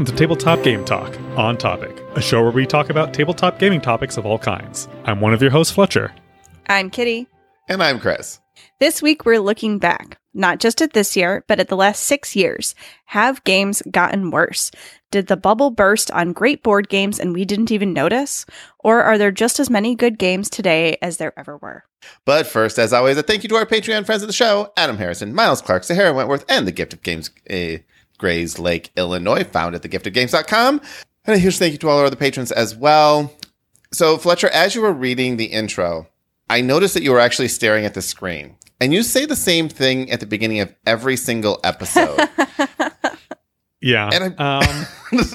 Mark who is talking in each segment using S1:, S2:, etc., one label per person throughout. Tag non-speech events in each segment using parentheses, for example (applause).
S1: welcome to Tabletop Game Talk on Topic, a show where we talk about tabletop gaming topics of all kinds. I'm one of your hosts, Fletcher.
S2: I'm Kitty.
S3: And I'm Chris.
S2: This week we're looking back, not just at this year, but at the last six years. Have games gotten worse? Did the bubble burst on great board games and we didn't even notice? Or are there just as many good games today as there ever were?
S3: But first, as always, a thank you to our Patreon friends of the show Adam Harrison, Miles Clark, Sahara Wentworth, and the Gift of Games, uh, Grayslake, Illinois, found at thegiftofgames.com. And a huge thank you to all our other patrons as well. So, Fletcher, as you were reading the intro, I noticed that you were actually staring at the screen. And you say the same thing at the beginning of every single episode. (laughs)
S1: Yeah.
S3: And
S1: um, (laughs)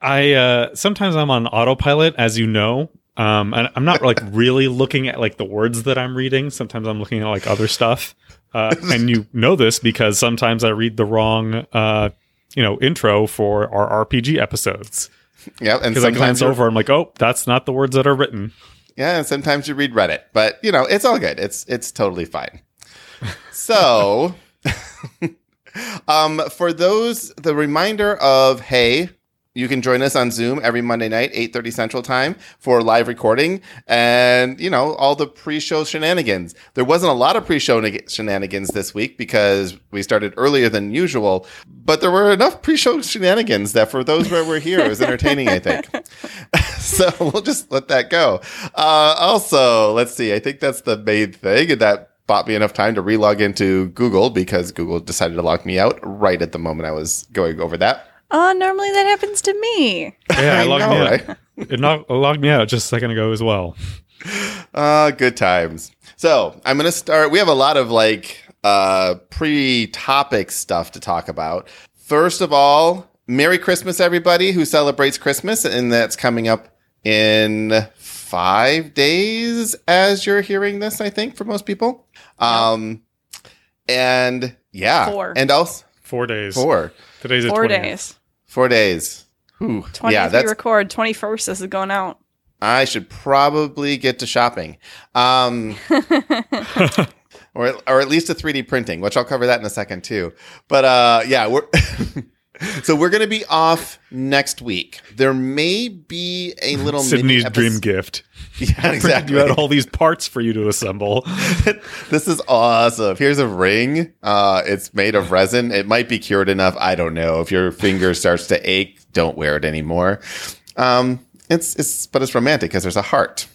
S1: I uh, sometimes I'm on autopilot, as you know. Um, and I'm not like really looking at like the words that I'm reading. Sometimes I'm looking at like other stuff. Uh, and you know this because sometimes I read the wrong, uh, you know, intro for our RPG episodes.
S3: yeah, and
S1: Because I glance
S3: sometimes
S1: over, I'm like, oh, that's not the words that are written.
S3: Yeah, and sometimes you read Reddit, but you know, it's all good. It's it's totally fine. So, (laughs) um for those the reminder of hey, you can join us on Zoom every Monday night, 8:30 Central Time for live recording and, you know, all the pre-show shenanigans. There wasn't a lot of pre-show shenanigans this week because we started earlier than usual, but there were enough pre-show shenanigans that for those where we're here, it was entertaining, I think. (laughs) so we'll just let that go. Uh, also, let's see. I think that's the main thing, that bought me enough time to relog into Google because Google decided to lock me out right at the moment I was going over that.
S2: Oh, normally that happens to me.
S1: Yeah,
S3: I
S1: it logged
S3: know,
S1: me out.
S3: right?
S1: It not, it logged me out just a second ago as well.
S3: Uh, (laughs) good times. So I'm gonna start. We have a lot of like uh pre-topic stuff to talk about. First of all, Merry Christmas, everybody who celebrates Christmas, and that's coming up in five days as you're hearing this. I think for most people. Um, and yeah,
S2: Four.
S3: and also
S1: Four days.
S3: four,
S1: Today's
S2: Four
S1: 20th.
S2: days.
S3: Four days. Ooh,
S2: 20th
S3: yeah,
S2: we
S3: that's
S2: record, 21st this is going out.
S3: I should probably get to shopping. Um, (laughs) or, or at least a 3D printing, which I'll cover that in a second too. But uh, yeah, we're (laughs) (laughs) so we're going to be off next week. There may be a (laughs) little
S1: Sydney's
S3: epi-
S1: dream gift. (laughs)
S3: Yeah, exactly.
S1: You had all these parts for you to assemble.
S3: this is awesome. Here's a ring. Uh, it's made of resin. It might be cured enough. I don't know. If your finger starts to ache, don't wear it anymore. Um, it's it's but it's romantic because there's a heart.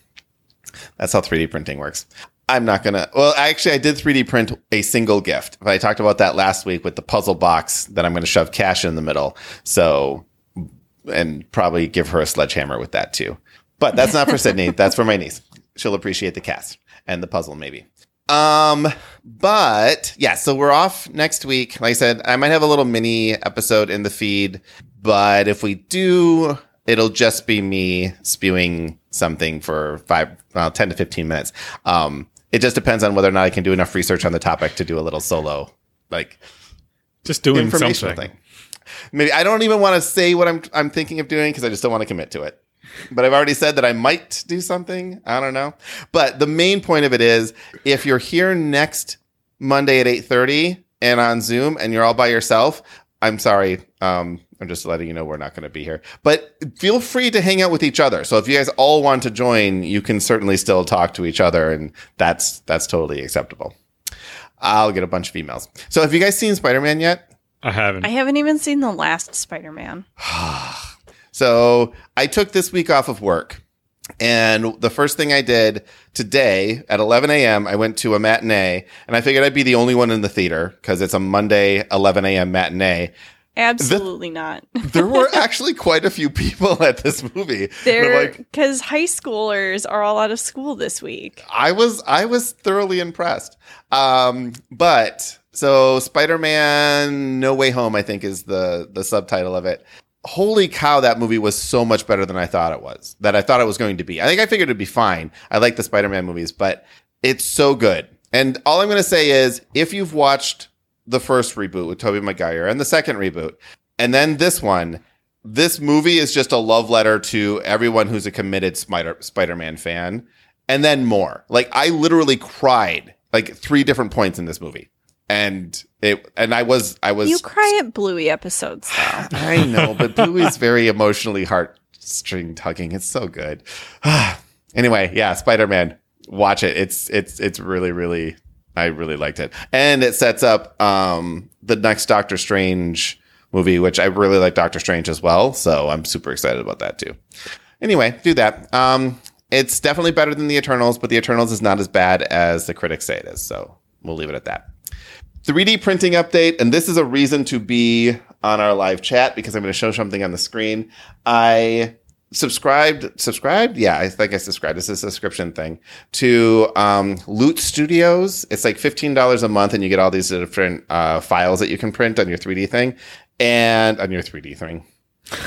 S3: That's how 3D printing works. I'm not gonna. Well, actually, I did 3D print a single gift. But I talked about that last week with the puzzle box that I'm going to shove cash in the middle. So, and probably give her a sledgehammer with that too. But that's not for Sydney. (laughs) That's for my niece. She'll appreciate the cast and the puzzle, maybe. Um, but yeah, so we're off next week. Like I said, I might have a little mini episode in the feed, but if we do, it'll just be me spewing something for five, well, 10 to 15 minutes. Um, it just depends on whether or not I can do enough research on the topic to do a little solo, like
S1: Just doing something.
S3: thing. Maybe I don't even want to say what I'm I'm thinking of doing because I just don't want to commit to it. But I've already said that I might do something. I don't know. But the main point of it is if you're here next Monday at 8:30 and on Zoom and you're all by yourself, I'm sorry. Um, I'm just letting you know we're not going to be here. But feel free to hang out with each other. So if you guys all want to join, you can certainly still talk to each other and that's that's totally acceptable. I'll get a bunch of emails. So have you guys seen Spider-Man yet?
S1: I haven't.
S2: I haven't even seen the last Spider Man. (sighs)
S3: So I took this week off of work. And the first thing I did today at 11 a.m., I went to a matinee and I figured I'd be the only one in the theater because it's a Monday 11 a.m. matinee.
S2: Absolutely not. (laughs)
S3: There were (laughs) actually quite a few people at this movie. I'm
S2: They're
S3: like,
S2: because high schoolers are all out of school this week.
S3: I was I was thoroughly impressed. Um, but so Spider-Man No Way Home, I think, is the the subtitle of it. Holy cow, that movie was so much better than I thought it was. That I thought it was going to be. I think I figured it'd be fine. I like the Spider-Man movies, but it's so good. And all I'm going to say is, if you've watched the first reboot with Tobey Maguire and the second reboot, and then this one, this movie is just a love letter to everyone who's a committed Spider Spider-Man fan, and then more. Like I literally cried like three different points in this movie. And it and I was I was
S2: You cry at Bluey episodes, though. (sighs)
S3: I know, but Bluey's very emotionally heartstring tugging. It's so good. (sighs) anyway, yeah, Spider Man. Watch it. It's it's it's really really. I really liked it, and it sets up um the next Doctor Strange movie, which I really like Doctor Strange as well. So I'm super excited about that too. Anyway, do that. Um, it's definitely better than the Eternals, but the Eternals is not as bad as the critics say it is. So we'll leave it at that. 3D printing update, and this is a reason to be on our live chat because I'm going to show something on the screen. I subscribed, subscribed, yeah, I think I subscribed. It's a subscription thing to um, Loot Studios. It's like fifteen dollars a month, and you get all these different uh, files that you can print on your 3D thing and on your 3D thing.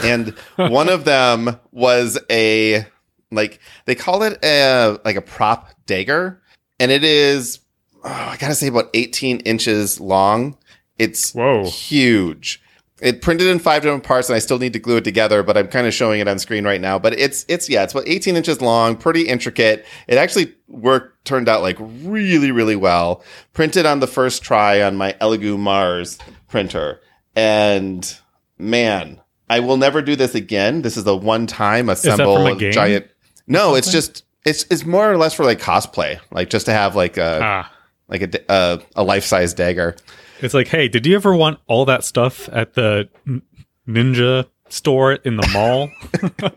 S3: And (laughs) one of them was a like they call it a like a prop dagger, and it is oh, I gotta say about 18 inches long. It's
S1: Whoa.
S3: huge. It printed in five different parts, and I still need to glue it together. But I'm kind of showing it on screen right now. But it's it's yeah, it's about 18 inches long, pretty intricate. It actually worked, turned out like really really well. Printed on the first try on my Elegoo Mars printer, and man, I will never do this again. This is a one time assemble giant. No, it's just it's it's more or less for like cosplay, like just to have like a
S1: Ah.
S3: Like a a life size dagger.
S1: It's like, hey, did you ever want all that stuff at the ninja store in the mall?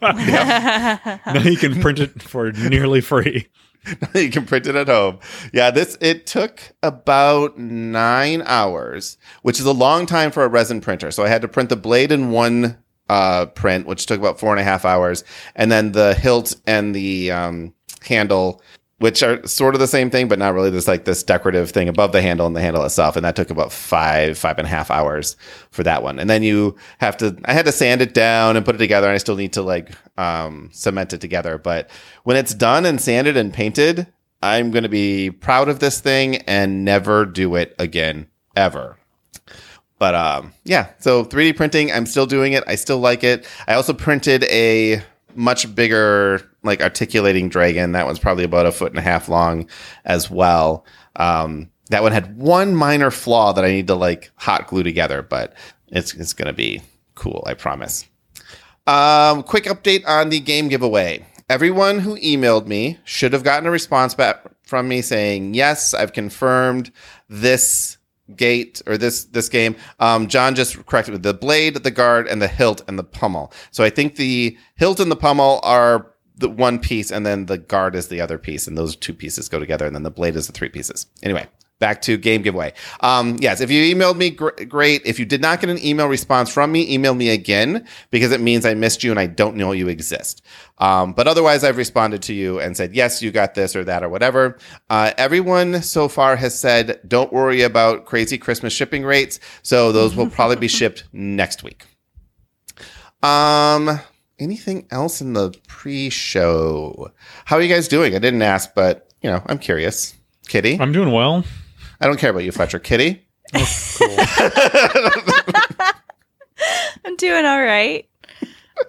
S1: (laughs) (laughs) now you can print it for nearly free. (laughs)
S3: you can print it at home. Yeah, this it took about nine hours, which is a long time for a resin printer. So I had to print the blade in one uh, print, which took about four and a half hours, and then the hilt and the um, handle, which are sort of the same thing, but not really. There's like this decorative thing above the handle and the handle itself, and that took about five, five and a half hours for that one. And then you have to, I had to sand it down and put it together, and I still need to like um, cement it together. But when it's done and sanded and painted, I'm going to be proud of this thing and never do it again, ever. But um, yeah, so 3D printing, I'm still doing it. I still like it. I also printed a much bigger, like articulating dragon. That one's probably about a foot and a half long as well. Um, that one had one minor flaw that I need to like hot glue together, but it's it's gonna be cool. I promise. Um, quick update on the game giveaway. Everyone who emailed me should have gotten a response back from me saying, "Yes, I've confirmed this gate or this this game." Um, John just corrected with the blade, the guard, and the hilt and the pommel. So I think the hilt and the pommel are the one piece, and then the guard is the other piece, and those two pieces go together, and then the blade is the three pieces. Anyway, back to game giveaway. Um, yes, if you emailed me, gr- great. If you did not get an email response from me, email me again because it means I missed you and I don't know you exist. Um, but otherwise, I've responded to you and said, yes, you got this or that or whatever. Uh, everyone so far has said, don't worry about crazy Christmas shipping rates. So those will probably be (laughs) shipped next week. Um, anything else in the pre-show? How are you guys doing? I didn't ask, but you know, I'm curious. Kitty,
S1: I'm doing well.
S3: I don't care about you, Fletcher. Kitty,
S1: Cool.
S2: I'm doing all right. (laughs)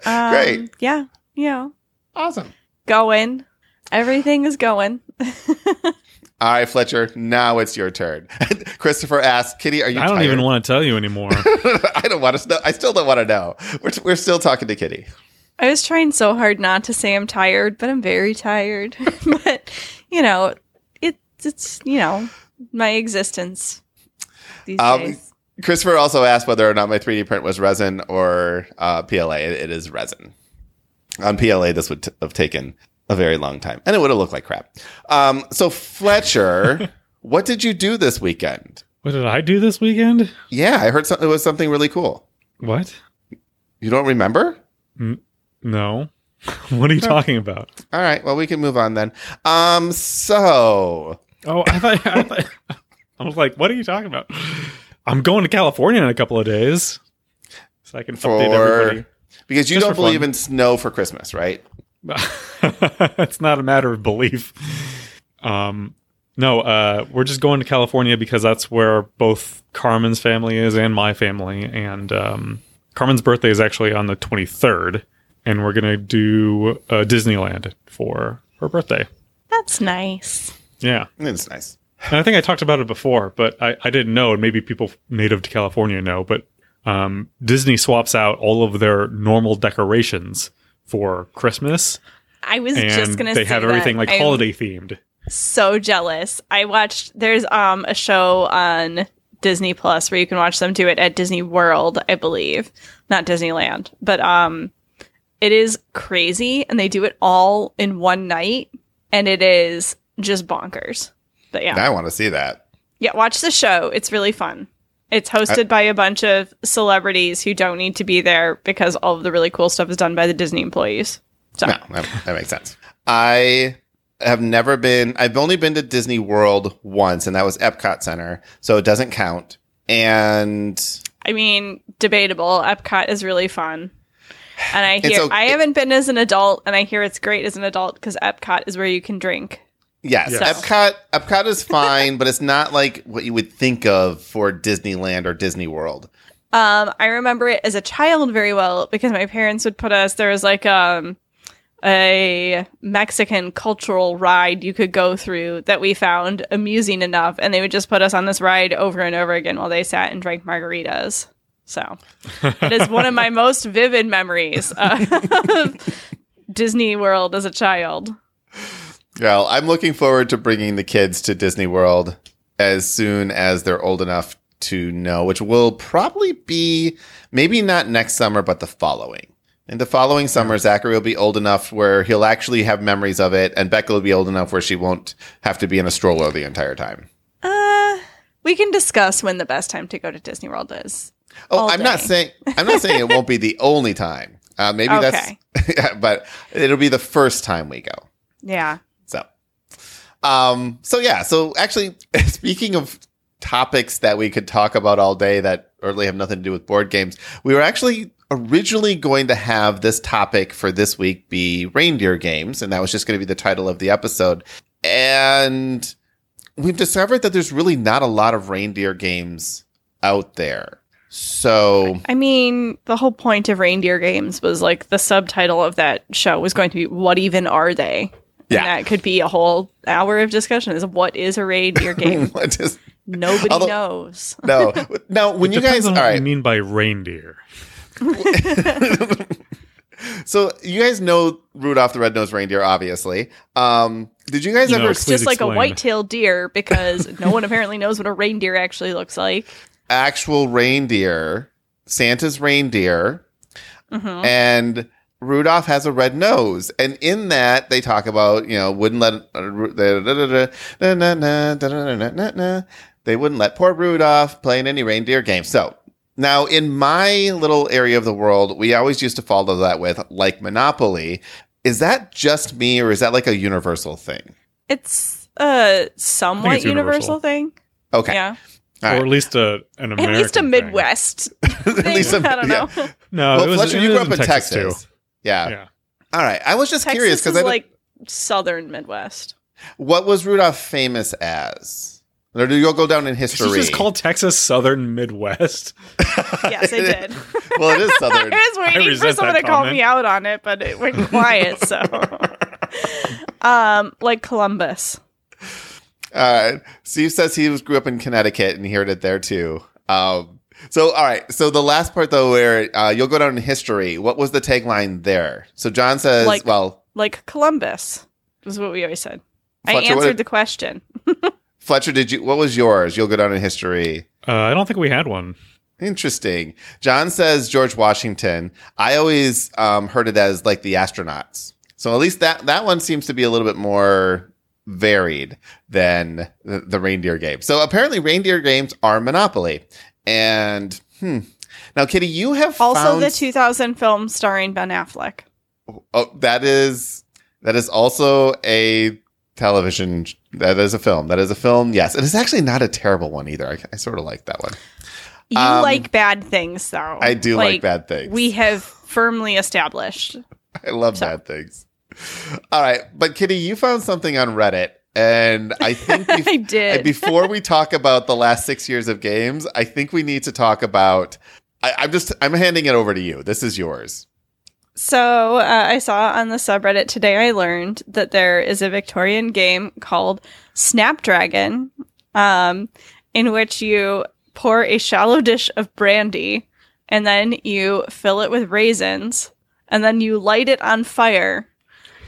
S2: Um,
S3: Great.
S2: Yeah, you know,
S3: awesome.
S2: going. Everything is going. (laughs)
S3: All right, Fletcher. Now it's your turn. (laughs) Christopher asked, "Kitty, are you?"
S1: I don't
S3: tired?
S1: even want to tell you anymore.
S3: I don't want to know. I still don't want to know. We're, we're still talking to Kitty.
S2: I was trying so hard not to say I'm tired, but I'm very tired. but you know, it's it's you know my existence these
S3: Um,
S2: days.
S3: Christopher also asked whether or not my 3D print was resin or uh, PLA. It, it is resin. On PLA, this would t- have taken a very long time, and it would have looked like crap. Um, so Fletcher, (laughs) what did you do this weekend?
S1: what did I do this weekend?
S3: Yeah, I heard some, it was something really cool.
S1: What?
S3: You don't remember?
S1: No. (laughs) what are you talking about?
S3: All right, well we can move on then. Um, so
S1: Oh, I thought, I thought (laughs) I was like, what are you talking about? I'm going to California in a couple of days, so I can update everybody.
S3: because you
S1: Just
S3: don't believe
S1: fun.
S3: in snow for Christmas, right? (laughs)
S1: it's not a matter of belief. Um, no, uh, we're just going to California because that's where both Carmen's family is and my family. And um, Carmen's birthday is actually on the 23rd, and we're gonna do uh, Disneyland for her birthday.
S2: That's nice.
S1: Yeah,
S3: It's nice.
S1: And I think I talked about it before, but I, I didn't know, and maybe people native to California know, but um, Disney swaps out all of their normal decorations for Christmas,
S2: I was just gonna say they
S1: have everything
S2: that.
S1: like
S2: I'm
S1: holiday themed.
S2: So jealous. I watched. There's um a show on Disney Plus where you can watch them do it at Disney World, I believe, not Disneyland, but um, it is crazy, and they do it all in one night, and it is just bonkers. But yeah,
S3: I want to see that.
S2: yeah, watch the show. It's really fun. It's hosted by a bunch of celebrities who don't need to be there because all of the really cool stuff is done by the Disney employees. So
S3: No, that, that makes sense. I have never been. I've only been to Disney World once, and that was Epcot Center, so it doesn't count. And
S2: I mean, debatable. Epcot is really fun. And I hear
S3: okay-
S2: I haven't been as an adult, and I hear it's great as an adult because Epcot is where you can drink.
S3: Yes,
S1: Yes.
S3: Epcot. Epcot is fine, but it's not like what you would think of for Disneyland or Disney World.
S2: Um, I remember it as a child very well because my parents would put us. There was like um a Mexican cultural ride you could go through that we found amusing enough, and they would just put us on this ride over and over again while they sat and drank margaritas. So (laughs) it is one of my most vivid memories of (laughs) Disney World as a child.
S3: Well, I'm looking forward to bringing the kids to Disney World as soon as they're old enough to know, which will probably be maybe not next summer, but the following. In the following summer, Zachary will be old enough where he'll actually have memories of it, and Becca will be old enough where she won't have to be in a stroller the entire time.
S2: Uh, we can discuss when the best time to go to Disney World is.
S3: Oh, I'm not saying I'm not saying it won't be the (laughs) only time. Uh, maybe
S2: Okay. (laughs)
S3: that's, but it'll be the first time we go.
S2: Yeah.
S3: Um, so yeah. So actually, (laughs) speaking of topics that we could talk about all day that really have nothing to do with board games, we were actually originally going to have this topic for this week be reindeer games, and that was just going to be the title of the episode. And we've discovered that there's really not a lot of reindeer games out there. So
S2: I mean, the whole point of reindeer games was like the subtitle of that show was going to be "What even are they?"
S3: Yeah.
S2: and that could be a whole hour of discussion. Is what is a reindeer (laughs) game?
S3: what is
S2: Nobody
S3: Although-
S2: knows.
S3: no (laughs) no when
S1: It
S3: you guys
S1: on
S3: all
S1: what you mean by reindeer. (laughs)
S3: so you guys know Rudolph the Red-Nosed Reindeer obviously um did you guys
S1: No,
S3: ever
S2: It's just
S1: Please
S2: like a white-tailed deer because no one apparently knows what a reindeer actually looks like.
S3: actual reindeer Santa's reindeer
S2: Mhm.
S3: and Rudolph has a red nose, and in that they talk about you know wouldn't let uh, they wouldn't let poor Rudolph play in any reindeer game. So now in my little area of the world, we always used to follow that with like Monopoly. Is that just me, or is that like a universal thing?
S2: It's a somewhat
S1: it's
S2: universal
S1: universal.
S2: thing.
S3: Okay,
S2: Yeah,
S3: All
S1: or at least a an American
S2: at least a
S1: thing.
S2: Midwest. (laughs)
S3: at least
S2: thing.
S3: some-
S2: I don't
S3: yeah.
S2: know.
S1: No,
S3: well,
S1: it was,
S3: Fletcher,
S1: it
S3: you grew up in Texas. Yeah.
S1: Yeah.
S3: All right. I was just
S2: Texas
S3: curious because I
S2: like southern Midwest.
S3: what was Rudolph famous as? Or do you go down in
S1: Did
S3: history?
S1: you just call Texas Southern Midwest? (laughs)
S2: Yes, I did. (laughs)
S3: well, it is southern. (laughs)
S2: I was waiting for someone
S1: that
S2: to call me out on it, but it went quiet. So, um, like Columbus.
S3: All right. Steve says he was grew up in Connecticut and he heard it there too. Um, so, all right. So the last part though, where uh, you'll go down in history. What was the tagline there? So John says,
S2: Like-
S3: "Well,
S2: Like Columbus was what we always said. I
S3: Fletcher, what
S2: answered
S3: did-
S2: the question. (laughs)
S3: Fletcher, did you? What was yours? You'll go down in history."
S1: Uh, I don't think we had one.
S3: Interesting. John says George Washington. I always um, heard it as like the astronauts. So at least that that one seems to be a little bit more varied than the, the reindeer game. So apparently reindeer games are Monopoly. And hmm. Now, Kitty, you have
S2: Also,
S3: found,
S2: the 2000 film starring Ben Affleck.
S3: Oh, that is that is also a television. That is a film. That is a film. Yes, it is actually not a terrible one either. I, I sort of like that one.
S2: You
S3: Um,
S2: like bad things, though.
S3: I do like, bad things.
S2: We have firmly established. (laughs)
S3: I love
S2: So-
S3: bad things. All right, but Kitty, you found something on Reddit, and I think (laughs) bef-
S2: I did.
S3: before we talk about the last six years of games, I think we need to talk about. I, I'm just I'm handing it over to you. This is yours.
S2: So uh, I saw on the subreddit today. I learned that there is a Victorian game called Snapdragon, um, in which you pour a shallow dish of brandy and then you fill it with raisins and then you light it on fire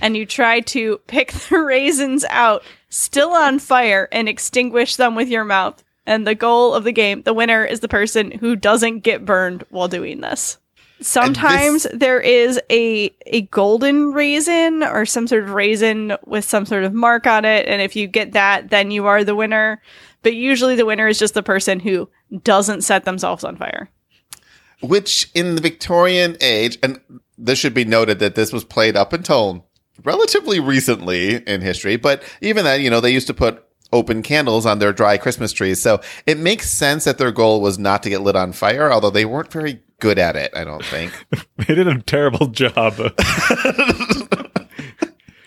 S2: and you try to pick (laughs) the raisins out still on fire and extinguish them with your mouth. And the goal of the game, the winner is the person who doesn't get burned while doing this. Sometimes there is a a golden raisin or some sort of raisin with some sort of mark on it and if you get that then you are the winner. But usually the winner is just the person who doesn't set themselves on fire.
S3: Which in the Victorian age, and this should be noted that this was played up until relatively recently in history, but even then, you know, they used to put open candles on their dry Christmas trees. So it makes sense that their goal was not to get lit on fire, although they weren't very good at it, I don't think. (laughs)
S1: they did a terrible job. (laughs)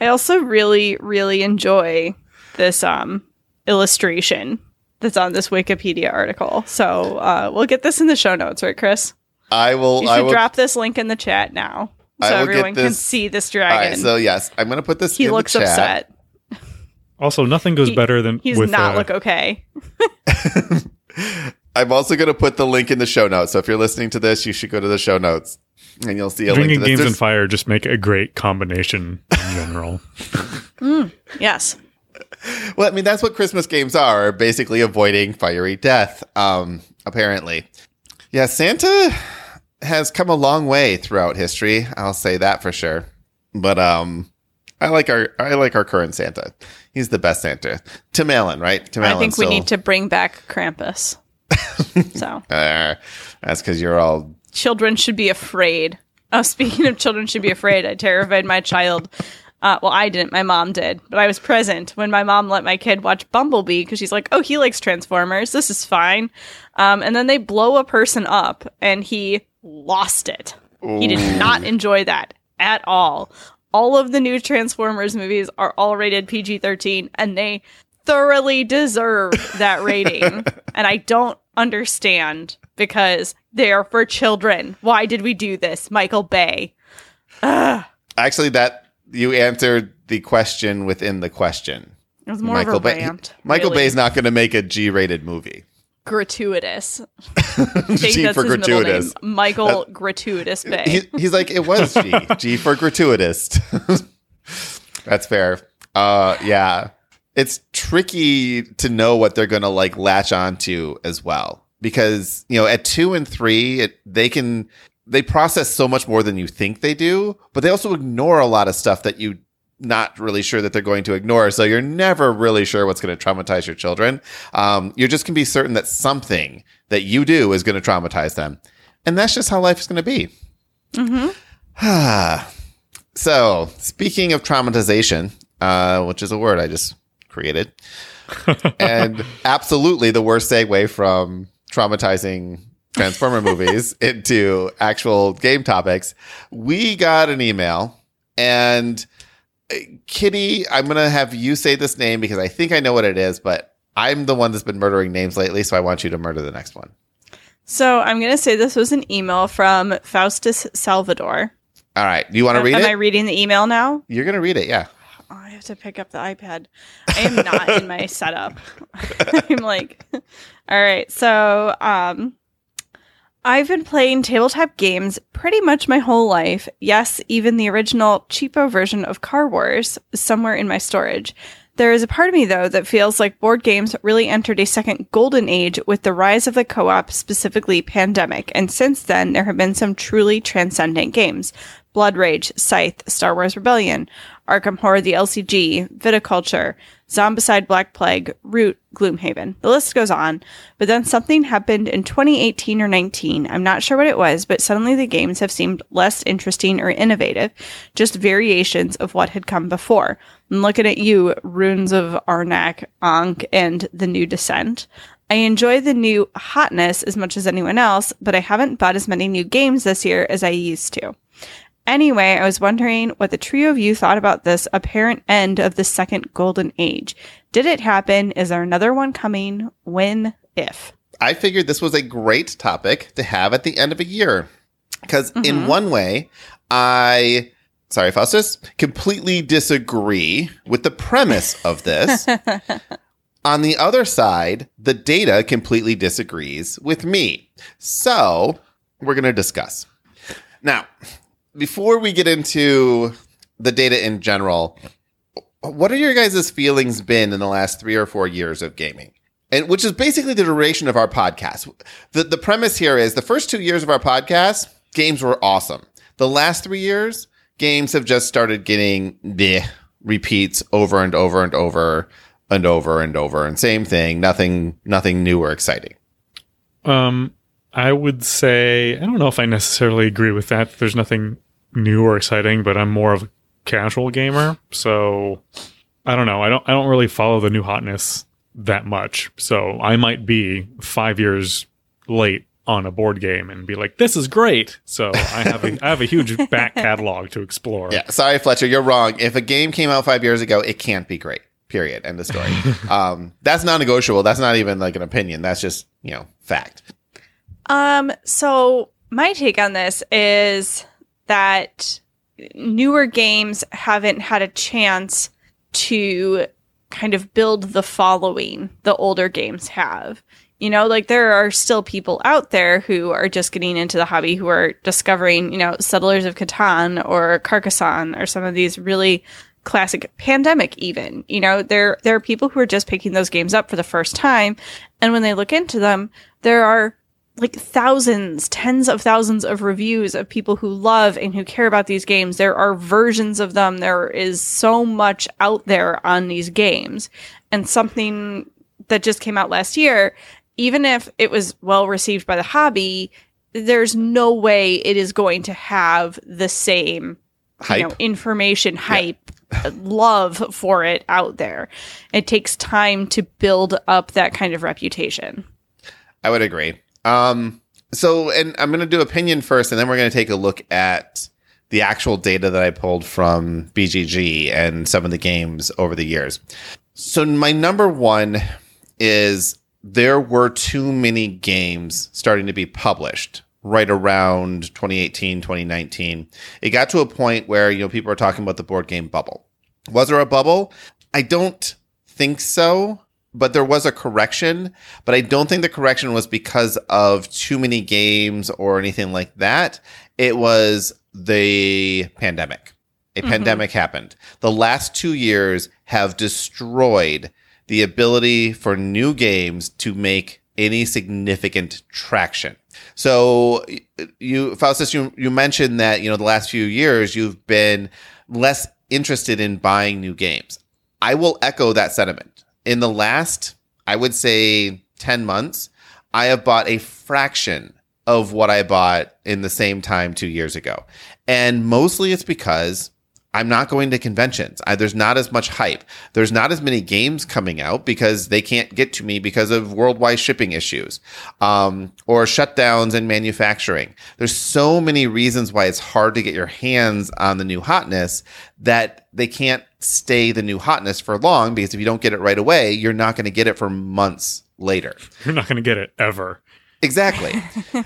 S2: I also really, really enjoy this um illustration that's on this Wikipedia article. So uh, we'll get this in the show notes, right, Chris?
S3: I will.
S2: You
S3: I
S2: should
S3: will,
S2: drop this link in the chat now, so
S3: I will get
S2: everyone can see this dragon.
S3: right, so yes, I'm going to put this.
S2: he
S3: in
S2: looks
S3: the chat.
S2: upset.
S1: also, nothing goes
S2: He-
S1: better than
S2: He's
S1: with
S2: not
S1: uh,
S2: look okay. (laughs)
S3: I'm also going to put the link in the show notes. So if you're listening to this, you should go to the show notes, and you'll see a link
S1: drinking
S3: to this.
S1: games and fire just make a great combination in general. (laughs)
S2: Yes.
S3: Well, I mean, that's what Christmas games are basically avoiding fiery death, um, apparently. Yeah, Santa has come a long way throughout history. I'll say that for sure. But um, I like our I like our current Santa. He's the best Santa. Tim Allen, right? Tim
S2: I
S3: Allen
S2: think we need to bring back Krampus. (laughs) so
S3: Uh, that's because you're all
S2: children should be afraid. Oh, speaking of children should be afraid, I terrified my child. Uh, well, I didn't. My mom did, but I was present when my mom let my kid watch Bumblebee because she's like, "Oh, he likes Transformers. This is fine." Um, and then they blow a person up, and he lost it. He did not enjoy that at all. All of the new Transformers movies are all rated PG 13, and they thoroughly deserve that rating. (laughs) and I don't understand because they are for children. Why did we do this, Michael Bay?
S3: actually that you answered the question within the question.
S2: It was more
S3: Michael
S2: of a
S3: Bay.
S2: rant.
S3: Michael
S2: really.
S3: Bay's not going to make a G-rated movie.
S2: Gratuitous. (laughs) I
S3: G
S2: that's
S3: for
S2: his middle name.
S3: gratuitous.
S2: Michael Gratuitous Bay.
S3: He, he's like, it was G. G for gratuitous. (laughs) That's fair. Uh, yeah. It's tricky to know what they're going to like latch onto as well. Because, you know, at two and three, it, they can, they process so much more than you think they do, but they also ignore a lot of stuff that you not really sure that they're going to ignore. So you're never really sure what's going to traumatize your children. Um, you're just to be certain that something that you do is going to traumatize them. And that's just how life is going to be. (sighs) so, speaking of traumatization, uh, which is a word I just created, (laughs) and absolutely the worst segue from traumatizing Transformer (laughs) movies into actual game topics, we got an email and Kitty, I'm going to have you say this name because I think I know what it is, but I'm the one that's been murdering names lately, so I want you to murder the next one.
S2: So I'm going to say this was an email from Faustus Salvador.
S3: All right. Do you want to read
S2: Am
S3: it?
S2: Am I reading the email now?
S3: You're going to read it, yeah.
S2: Oh, I have to pick up the iPad. I am not in my (laughs) setup. (laughs) I'm like, all right. So, um, I've been playing tabletop games pretty much my whole life. Yes, even the original cheapo version of Car Wars somewhere in my storage. There is a part of me, though, that feels like board games really entered a second golden age with the rise of the co op, specifically Pandemic, and since then, there have been some truly transcendent games Blood Rage, Scythe, Star Wars Rebellion, Arkham Horror the LCG, Viticulture, Zombicide Black Plague, Root, Gloomhaven. The list goes on, but then something happened in 2018 or 19. I'm not sure what it was, but suddenly the games have seemed less interesting or innovative, just variations of what had come before. I'm looking at you, Ruins of Arnak, Ankh, and The New Descent. I enjoy the new hotness as much as anyone else, but I haven't bought as many new games this year as I used to. Anyway, I was wondering what the trio of you thought about this apparent end of the second golden age. Did it happen? Is there another one coming? When? If?
S3: I figured this was a great topic to have at the end of a year. Because in mm-hmm. one way, I, sorry, Faustus, completely disagree with the premise of this. (laughs) On the other side, the data completely disagrees with me. So we're going to discuss. Now, before we get into the data in general, what are your guys' feelings been in the last three or four years of gaming? And which is basically the duration of our podcast. The the premise here is the first two years of our podcast, games were awesome. The last three years, games have just started getting the repeats over and over and over and over and over and same thing, nothing nothing new or exciting.
S1: Um, I would say I don't know if I necessarily agree with that. There's nothing new or exciting, but I'm more of a casual gamer, so I don't know. I don't I don't really follow the new hotness that much. So I might be five years late on a board game and be like, "This is great." So I have a, I have a huge (laughs) back catalog to explore.
S3: Yeah, sorry, Fletcher, you're wrong. If a game came out five years ago, it can't be great. Period. End of story. (laughs) um, that's non-negotiable. That's not even like an opinion. That's just you know fact.
S2: Um, so my take on this is that newer games haven't had a chance to kind of build the following the older games have. You know, like there are still people out there who are just getting into the hobby who are discovering, you know, Settlers of Catan or Carcassonne or some of these really classic pandemic even. You know, there there are people who are just picking those games up for the first time and when they look into them, there are like thousands, tens of thousands of reviews of people who love and who care about these games. There are versions of them. There is so much out there on these games. And something that just came out last year, even if it was well received by the hobby, there's no way it is going to have the same
S3: Hype.
S2: you know, information, hype, love for it out there. It takes time to build up that kind of reputation.
S3: I would agree. Um, so, and I'm going to do opinion first, and then we're going to take a look at the actual data that I pulled from BGG and some of the games over the years. So, my number one is there were too many games starting to be published right around 2018, 2019. It got to a point where, you know, people are talking about the board game bubble. Was there a bubble? I don't think so but there was a correction, but I don't think the correction was because of too many games or anything like that. It was the pandemic. A mm-hmm. pandemic happened. The last two years have destroyed the ability for new games to make any significant traction. So you, Faustus, you, you mentioned that, you know, the last few years you've been less interested in buying new games. I will echo that sentiment in the last, I would say 10 months, I have bought a fraction of what I bought in the same time two years ago. And mostly it's because I'm not going to conventions. I, there's not as much hype. There's not as many games coming out because they can't get to me because of worldwide shipping issues um, or shutdowns in manufacturing. There's so many reasons why it's hard to get your hands on the new hotness that they can't stay the new hotness for long because if you don't get it right away, you're not going to get it for months later.
S1: You're not going to get it ever.
S3: Exactly.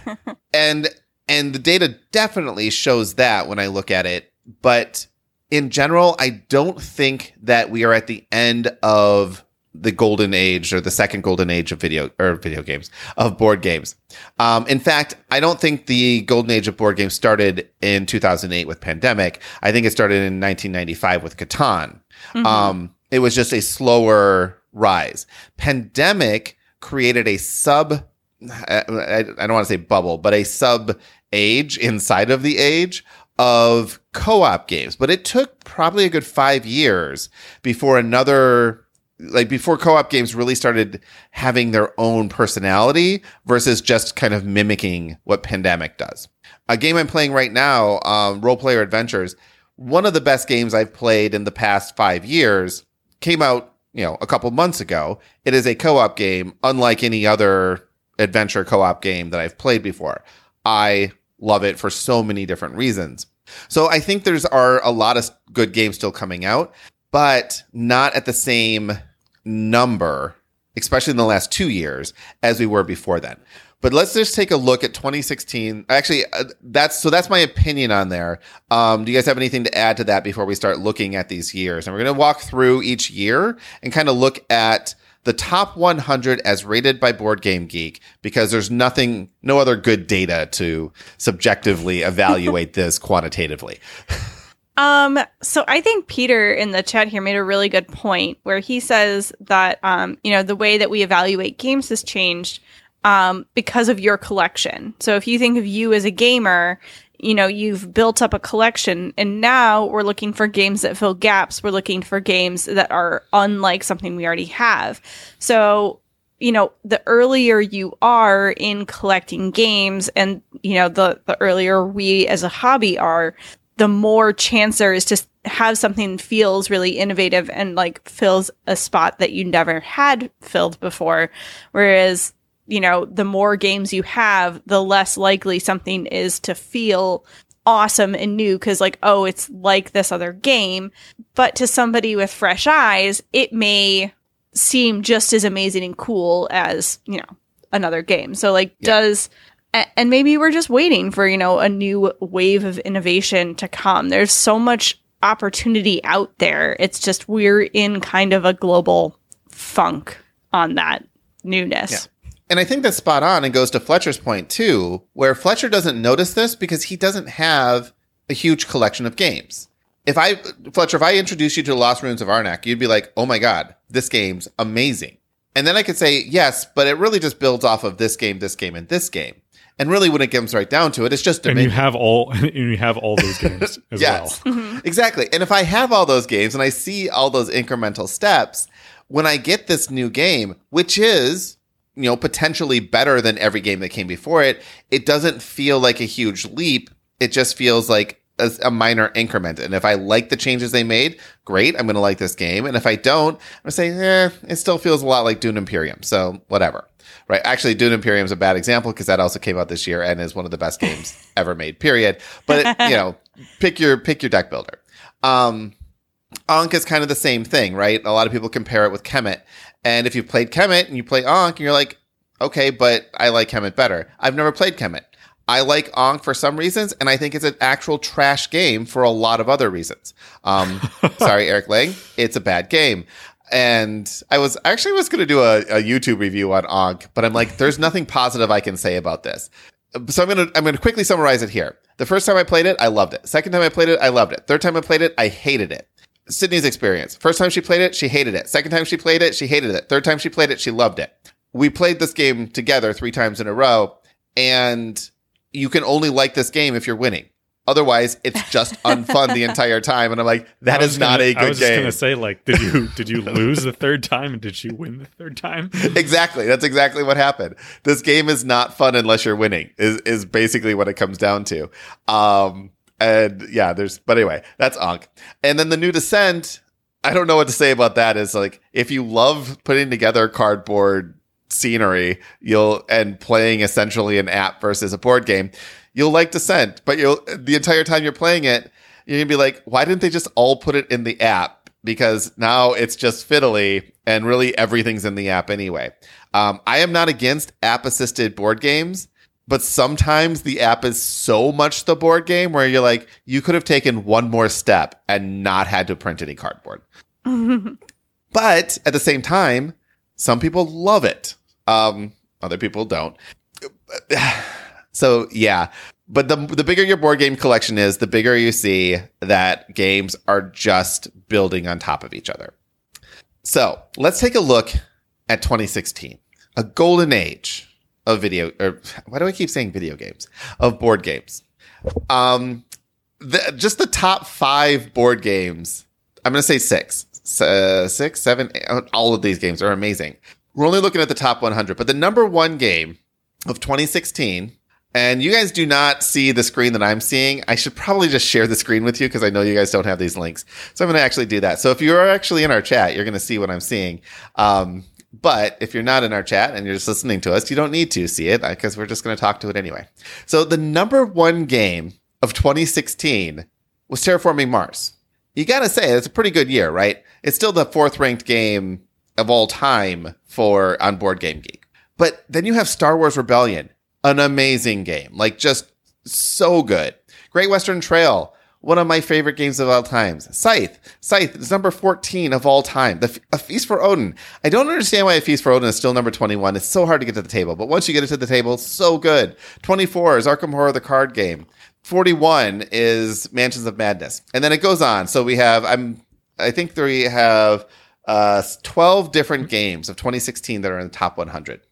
S3: (laughs) and and the data definitely shows that when I look at it, but in general, I don't think that we are at the end of the golden age or the second golden age of video or video games of board games. Um, in fact, I don't think the golden age of board games started in 2008 with pandemic. I think it started in 1995 with Catan. Mm-hmm. Um, it was just a slower rise. Pandemic created a sub, I, I don't want to say bubble, but a sub age inside of the age of co-op games, but it took probably a good five years before another like before co-op games really started having their own personality versus just kind of mimicking what pandemic does. A game i'm playing right now um, Roll Player adventures one of the best games i've played in the past five years came out you know a couple months ago. It is a co-op game unlike any other adventure co-op game that i've played before. I love it for so many different reasons so i think there's are a lot of good games still coming out but not at the same number, especially in the last two years, as we were before then. But let's just take a look at 2016. Actually, uh, that's so that's my opinion on there. Um, do you guys have anything to add to that before we start looking at these years? And we're going to walk through each year and kind of look at the top 100 as rated by Board Game Geek because there's nothing, no other good data to subjectively (laughs) evaluate this quantitatively.
S2: Um, so I think Peter in the chat here made a really good point where he says that um, you know, the way that we evaluate games has changed um because of your collection. So if you think of you as a gamer, you know, you've built up a collection and now we're looking for games that fill gaps. We're looking for games that are unlike something we already have. So, you know, the earlier you are in collecting games and, you know, the, the earlier we as a hobby are, the more chance there is to have something feels really innovative and like fills a spot that you never had filled before. Whereas, you know, the more games you have, the less likely something is to feel awesome and new because, like, oh, it's like this other game. But to somebody with fresh eyes, it may seem just as amazing and cool as, you know, another game. So, like,
S3: Yeah.
S2: does and maybe we're just waiting for you know a new wave of innovation to come there's so much opportunity out there it's just we're in kind of a global funk on that newness
S3: Yeah. And I think that's spot on and goes to Fletcher's point too, where Fletcher doesn't notice this because he doesn't have a huge collection of games. If I, Fletcher, if I introduce you to the Lost Ruins of Arnak, you'd be like, oh my God, this game's amazing. And then I could say, yes, but it really just builds off of this game, this game, and this game. And really, when it comes right down to it, it's just
S1: and you have all (laughs) and you have all those games (laughs) as
S3: Yes.
S1: well. Mm-hmm. (laughs)
S3: Exactly. And if I have all those games and I see all those incremental steps, when I get this new game, which is, you know, potentially better than every game that came before it, it doesn't feel like a huge leap. It just feels like a, a minor increment. And if I like the changes they made, great, I'm going to like this game. And if I don't, I'm going to say, eh, it still feels a lot like Dune Imperium. So whatever. Right. Actually, Dune Imperium is a bad example because that also came out this year and is one of the best (laughs) games ever made, period. But, it, you know, pick your, pick your deck builder. Um, Ankh is kind of the same thing, right? A lot of people compare it with Kemet. And if you've played Kemet and you play Ankh, and you're like, okay, but I like Kemet better. I've never played Kemet. I like Ankh for some reasons, and I think it's an actual trash game for a lot of other reasons. Um, (laughs) sorry, Eric Lang, it's a bad game. And I was actually was going to do a, a YouTube review on Ankh, but I'm like, there's nothing positive I can say about this. So I'm gonna I'm gonna quickly summarize it here. The first time I played it, I loved it. Second time I played it, I loved it. Third time I played it, I hated it. Sydney's experience. First time she played it, she hated it. Second time she played it, she hated it. Third time she played it, she loved it. We played this game together three times in a row, and you can only like this game if you're winning. Otherwise, it's just (laughs) unfun the entire time. And I'm like, that is
S1: I
S3: is not
S1: gonna-
S3: a
S1: I
S3: good
S1: was just
S3: game.
S1: gonna say, like, did you (laughs) did you lose the third time and did she win the third time?
S3: exactly. That's exactly what happened. This game is not fun unless you're winning. Is is basically what it comes down to. Um, and yeah, there's. But anyway, that's Ankh. And then the new Descent. I don't know what to say about that. Is like if you love putting together cardboard scenery, you'll and playing essentially an app versus a board game, you'll like Descent. But you'll the entire time you're playing it, you're gonna be like, why didn't they just all put it in the app? Because now it's just fiddly and really everything's in the app anyway. Um, I am not against app assisted board games, but sometimes the app is so much the board game where you're like, you could have taken one more step and not had to print any cardboard. (laughs) But at the same time, some people love it. Um, other people don't. (sighs) So yeah, but the the bigger your board game collection is, the bigger you see that games are just building on top of each other. So let's take a look at 2016, a golden age of video. Or why do I keep saying video games? Of board games. Um, the, just the top five board games. I'm going to say six, uh, six, seven. eight, all of these games are amazing. We're only looking at the top 100, but the number one game of 2016 and you guys do not see the screen that I'm seeing. I should probably just share the screen with you because I know you guys don't have these links. So I'm going to actually do that. So if you're actually in our chat, you're going to see what I'm seeing. Um, but if you're not in our chat and you're just listening to us, you don't need to see it uh, because we're just going to talk to it anyway. So the number one game of 2016 was Terraforming Mars. You got to say, it's a pretty good year, right? It's still the fourth ranked game of all time for on Board Game Geek. But then you have Star Wars Rebellion, an amazing game, like just so good. Great Western Trail, one of my favorite games of all times. Scythe. Scythe is number 14 of all time. The, F- a Feast for Odin. I don't understand why a Feast for Odin is still number 21. It's so hard to get to the table, but once you get it to the table, so good. 24 is Arkham Horror, the card game. 41 is Mansions of Madness. And then it goes on. So we have, I'm, I think we have uh, 12 different games of 2016 that are in the top 100.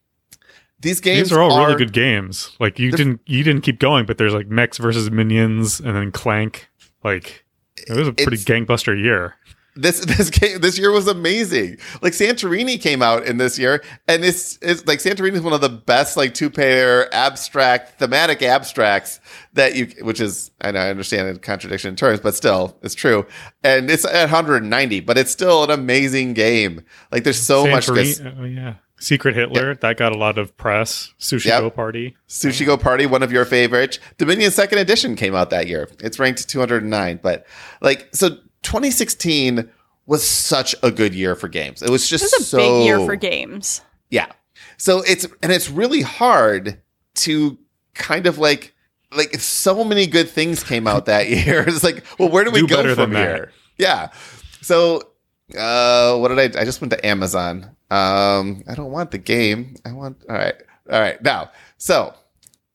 S3: These games
S1: These are all really good games. Like you didn't you didn't keep going, but there's like Mechs versus Minions and then Clank. Like it was a pretty
S3: It's-
S1: gangbuster year.
S3: this (laughs) this game this year was amazing. Like Santorini came out in this year, and it's it's like Santorini is one of the best like two pair abstract thematic abstracts that you, which is I know I understand a contradiction in terms, but still it's true. And it's at 190, but it's still an amazing game. Like there's so much good.
S1: Oh yeah. Secret Hitler, that got a lot of press. Sushi
S3: Yep.
S1: Go Party.
S3: Sushi Go Party, one of your favorites. Dominion Second Edition came out that year. It's ranked 209, but like so 2016 was such a good year for games. It was just
S2: This is a
S3: so
S2: big year for games.
S3: Yeah. So it's and it's really hard to kind of like like so many good things came out that (laughs) year. It's like, well, where do we
S1: Do
S3: go from
S1: than that.
S3: here? Yeah. So uh what did I I just went to Amazon. Um I don't want the game. I want all right. All right. Now, so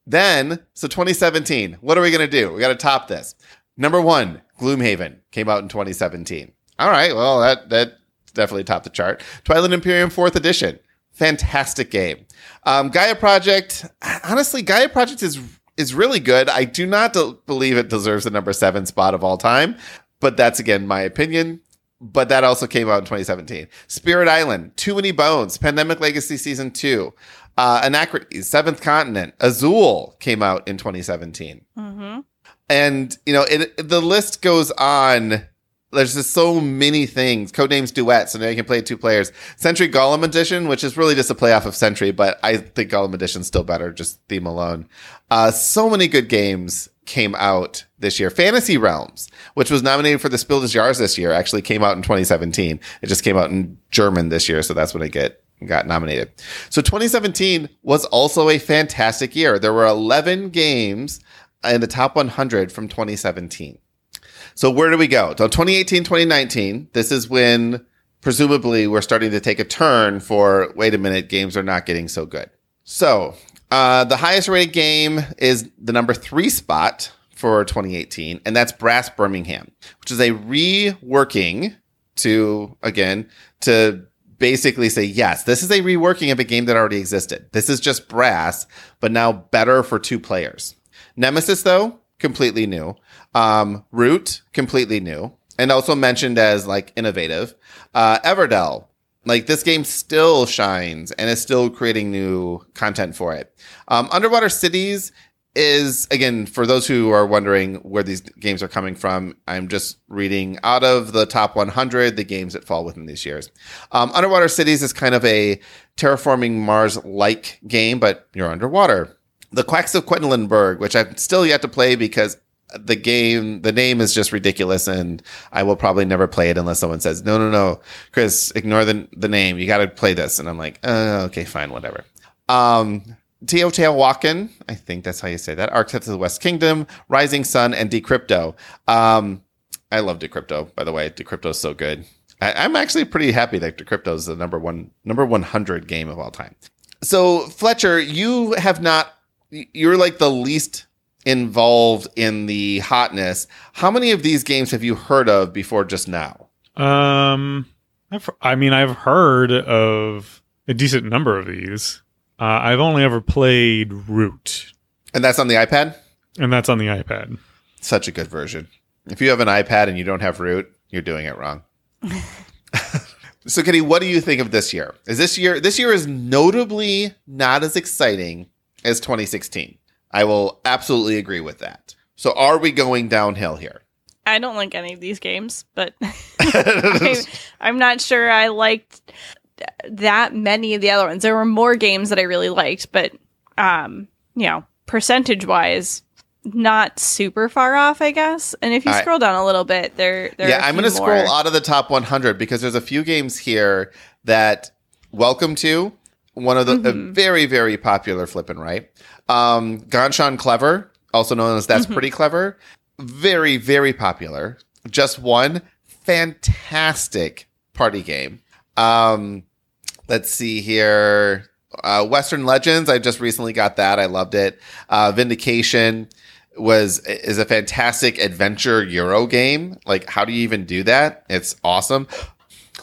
S3: then so 2017, what are we gonna do? We gotta top this. Number one, Gloomhaven came out in 2017. All right, well that that definitely topped the chart. Twilight Imperium fourth edition. Fantastic game. Um, Gaia Project, honestly, Gaia Project is is really good. I do not de- believe it deserves the number seven spot of all time, but that's again my opinion. But that also came out in 2017. Spirit Island, Too Many Bones, Pandemic Legacy Season 2, uh, Anachrony, Seventh Continent, Azul came out in 2017
S2: hmm
S3: and you know it, the list goes on. There's just so many things. Codenames duet so now you can play two players. Century golem edition which is really just a playoff of century but i think golem edition's still better just theme alone. Uh, so many good games came out this year fantasy realms which was nominated for the spiel des jahres this year actually came out in 2017 it just came out in german this year so that's when it get got nominated so 2017 was also a fantastic year there were 11 games in the top 100 from 2017. So where do we go? So 2018, 2019, this is when presumably we're starting to take a turn for wait a minute, games are not getting so good. So uh, the highest rated game is the number three spot for 2018, and that's Brass Birmingham, which is a reworking to, again, to basically say, yes, this is a reworking of a game that already existed. This is just Brass, but now better for two players. Nemesis, though, completely new. Um, Root, completely new. And also mentioned as like innovative. Uh, Everdell, like this game still shines and is still creating new content for it. Um, Underwater Cities is again for those who are wondering where these games are coming from. I'm just reading out of the top 100 the games that fall within these years. Um, Underwater Cities is kind of a terraforming Mars like game, but you're underwater. The Quacks of Quedlinburg, which I've still yet to play because the game, the name is just ridiculous, and I will probably never play it unless someone says, "No, no, no, Chris, ignore the the name. You got to play this." And I'm like, uh, "Okay, fine, whatever." Um, Teotihuacan, I think that's how you say that. Architects of the West Kingdom, Rising Sun, and Decrypto. Um, I love Decrypto, by the way. Decrypto is so good. I, I'm actually pretty happy that Decrypto is the number one, number 100 game of all time. So, Fletcher, you have not, you're like the least involved in the hotness. How many of these games have you heard of before just now?
S1: Um, I've, I mean, I've heard of a decent number of these. Uh, I've only ever played Root,
S3: And that's on the iPad?
S1: and that's on the iPad.
S3: Such a good version. If you have an iPad and you don't have Root, you're doing it wrong. (laughs) so, Kitty, what do you think of this year? Is this year this year is notably not as exciting as 2016? I will absolutely agree with that. So, are we going downhill here?
S2: I don't like any of these games, but (laughs) I, (laughs) I'm not sure I liked that many of the other ones. There were more games that I really liked, but um, you know, percentage wise, not super far off, I guess. And if you
S3: All right.
S2: scroll down a little bit, there, there.
S3: yeah, I'm going to scroll out of the top 100 because there's a few games here that Welcome to one of the a
S2: Mhm.
S3: very very popular flip and write. Um, Ganz Schön Clever, also known as That's Pretty Clever. very, very popular. Just one fantastic party game. Um, let's see here. Uh, Western Legends. I just recently got that. I loved it. Uh, Vindication was is a fantastic adventure Euro game. Like, how do you even do that? It's awesome.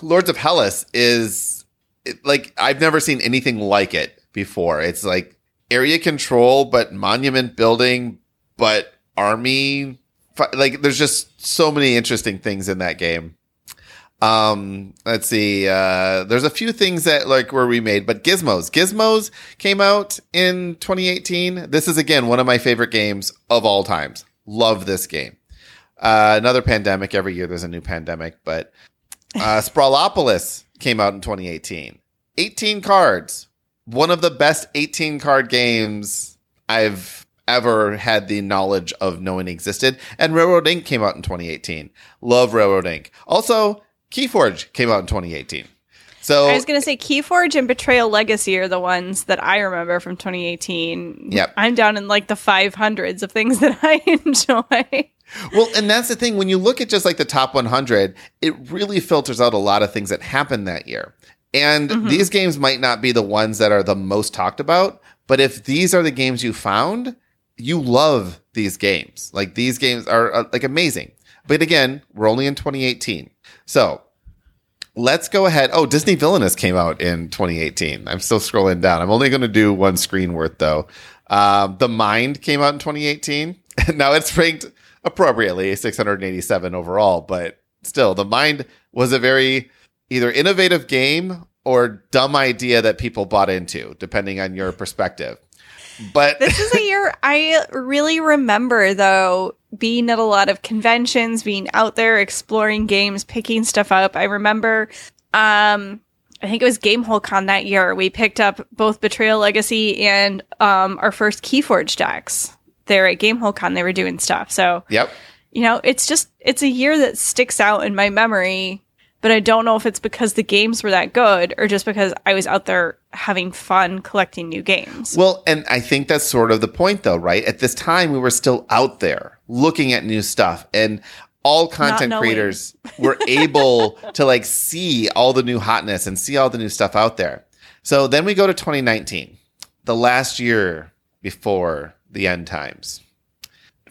S3: Lords of Hellas is it, like I've never seen anything like it before. It's like area control, but monument building, but army. Like, there's just so many interesting things in that game. Um, let's see. Uh, there's a few things that like were remade, but Gizmos. Gizmos came out in 2018. This is again one of my favorite games of all times. Love this game. Uh, another pandemic. Every year there's a new pandemic, but uh, (laughs) Sprawlopolis came out in 2018. 18 cards. One of the best 18 card games I've ever had the knowledge of knowing existed. And Railroad Ink came out in 2018. Love Railroad Ink. Also, Keyforge came out in 2018. So
S2: I was going to say Keyforge and Betrayal Legacy are the ones that I remember from 2018.
S3: Yep.
S2: I'm down in like the 500s of things (laughs) that I enjoy.
S3: Well, and that's the thing. When you look at just like the top 100, it really filters out a lot of things that happened that year. And mm-hmm. these games might not be the ones that are the most talked about, but if these are the games you found, you love these games. Like these games are uh, like amazing. But again, we're only in 2018. So let's go ahead. Oh, Disney Villainous came out in 2018. I'm still scrolling down. I'm only going to do one screen worth though. Um, the Mind came out in 2018. (laughs) now it's ranked appropriately 687 overall, but still, The Mind was a very either innovative game or dumb idea that people bought into, depending on your perspective. But
S2: this is a (laughs) year I really remember though being at a lot of conventions, being out there exploring games, picking stuff up. I remember um I think it was GameholeCon that year. We picked up both Betrayal Legacy and um our first Keyforge decks. There at GameholeCon they were doing stuff. So
S3: Yep.
S2: You know, it's just it's a year that sticks out in my memory but I don't know if it's because the games were that good or just because I was out there having fun collecting new games.
S3: Well, and I think that's sort of the point though, right? At this time we were still out there looking at new stuff and all content creators were able (laughs) to like see all the new hotness and see all the new stuff out there. So then we go to 2019, the last year before the end times.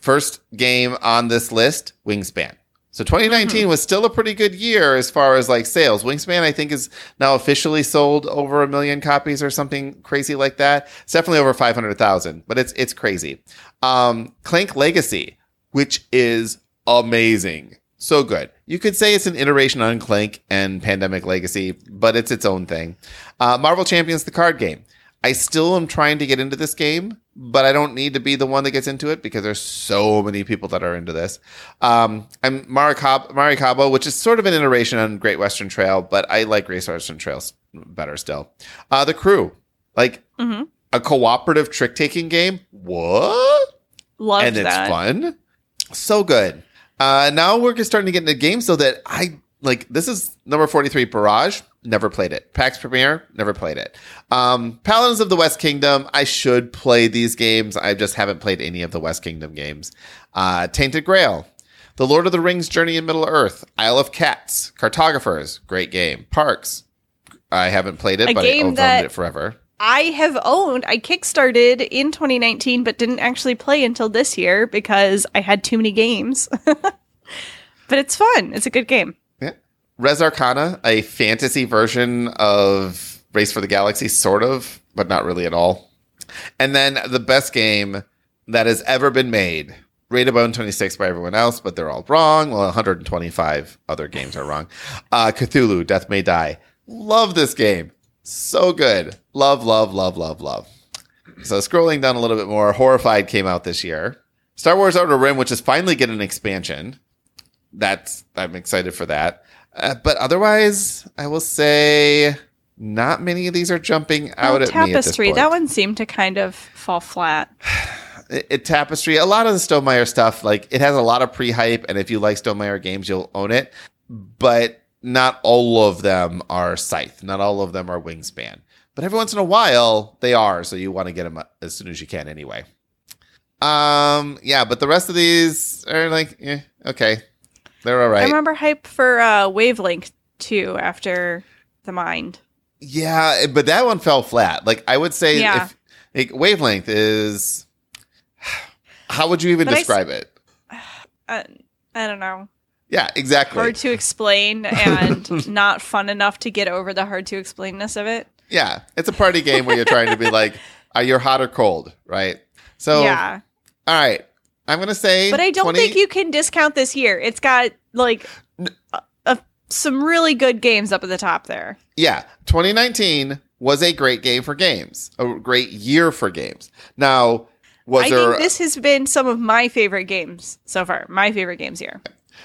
S3: First game on this list, Wingspan. So 2019 mm-hmm. was still a pretty good year as far as like sales. Wingspan, I think, is now officially sold over a million copies or something crazy like that. It's definitely over 500,000, but it's it's crazy. Um, Clank Legacy, which is amazing, so good. You could say it's an iteration on Clank and Pandemic Legacy, but it's its own thing. Uh, Marvel Champions, the card game. I still am trying to get into this game, but I don't need to be the one that gets into it because there's so many people that are into this. Um, I'm Maracaibo, which is sort of an iteration on Great Western Trail, but I like Great Western Trails better still. Uh, the Crew, like mm-hmm. a cooperative trick taking game. What?
S2: Love
S3: and
S2: that.
S3: it's fun. So good. Uh, now we're just starting to get into games so that I like this is number 43 Barrage never played it. PAX Pamir, never played it. Um, Paladins of the West Kingdom, I should play these games. I just haven't played any of the West Kingdom games. Uh, Tainted Grail, The Lord of the Rings Journey in Middle Earth, Isle of Cats, Cartographers, great game. Parks, I haven't played it,
S2: A
S3: but I've owned it forever.
S2: I have owned. I kickstarted in 2019, but didn't actually play until this year because I had too many games. (laughs) but it's fun. It's a good game.
S3: Res Arcana, a fantasy version of Race for the Galaxy, sort of, but not really at all. And then the best game that has ever been made, rated by 126 by everyone else, but they're all wrong. Well, 125 other games are wrong. Uh, Cthulhu, Death May Die. Love this game. So good. Love, love, love, love, love. So scrolling down a little bit more, Horrified came out this year. Star Wars Outer Rim, which is finally getting an expansion. That's I'm excited for that. Uh, but otherwise, I will say not many of these are jumping out at
S2: tapestry,
S3: me. Tapestry,
S2: that one seemed to kind of fall flat. (sighs)
S3: it, it, tapestry, a lot of the Stonemaier stuff, like it has a lot of pre-hype, and if you like Stonemaier games, you'll own it. But not all of them are Scythe. Not all of them are Wingspan. But every once in a while, they are. So you want to get them as soon as you can, anyway. Um, yeah, but the rest of these are like, eh, okay, they're all
S2: I remember hype for uh, Wavelength too after the Mind.
S3: Yeah, but that one fell flat. Like I would say,
S2: Yeah.
S3: if like, wavelength is, (sighs) how would you even
S2: But I
S3: describe it? (sighs)
S2: Uh, I don't know.
S3: Yeah, exactly.
S2: Hard to explain and (laughs) not fun enough to get over the hard to explainness of it.
S3: yeah, it's a party game where you're trying to be like, (laughs) are you hot or cold, right? So,
S2: yeah.
S3: all right, I'm gonna say,
S2: But I don't
S3: 20
S2: think you can discount this year. It's got like a, a, some really good games up at the top there.
S3: Yeah, 2019 was a great game for games, a great year for games. Now, was
S2: I
S3: there
S2: think this has been some of my favorite games so far. My favorite games here.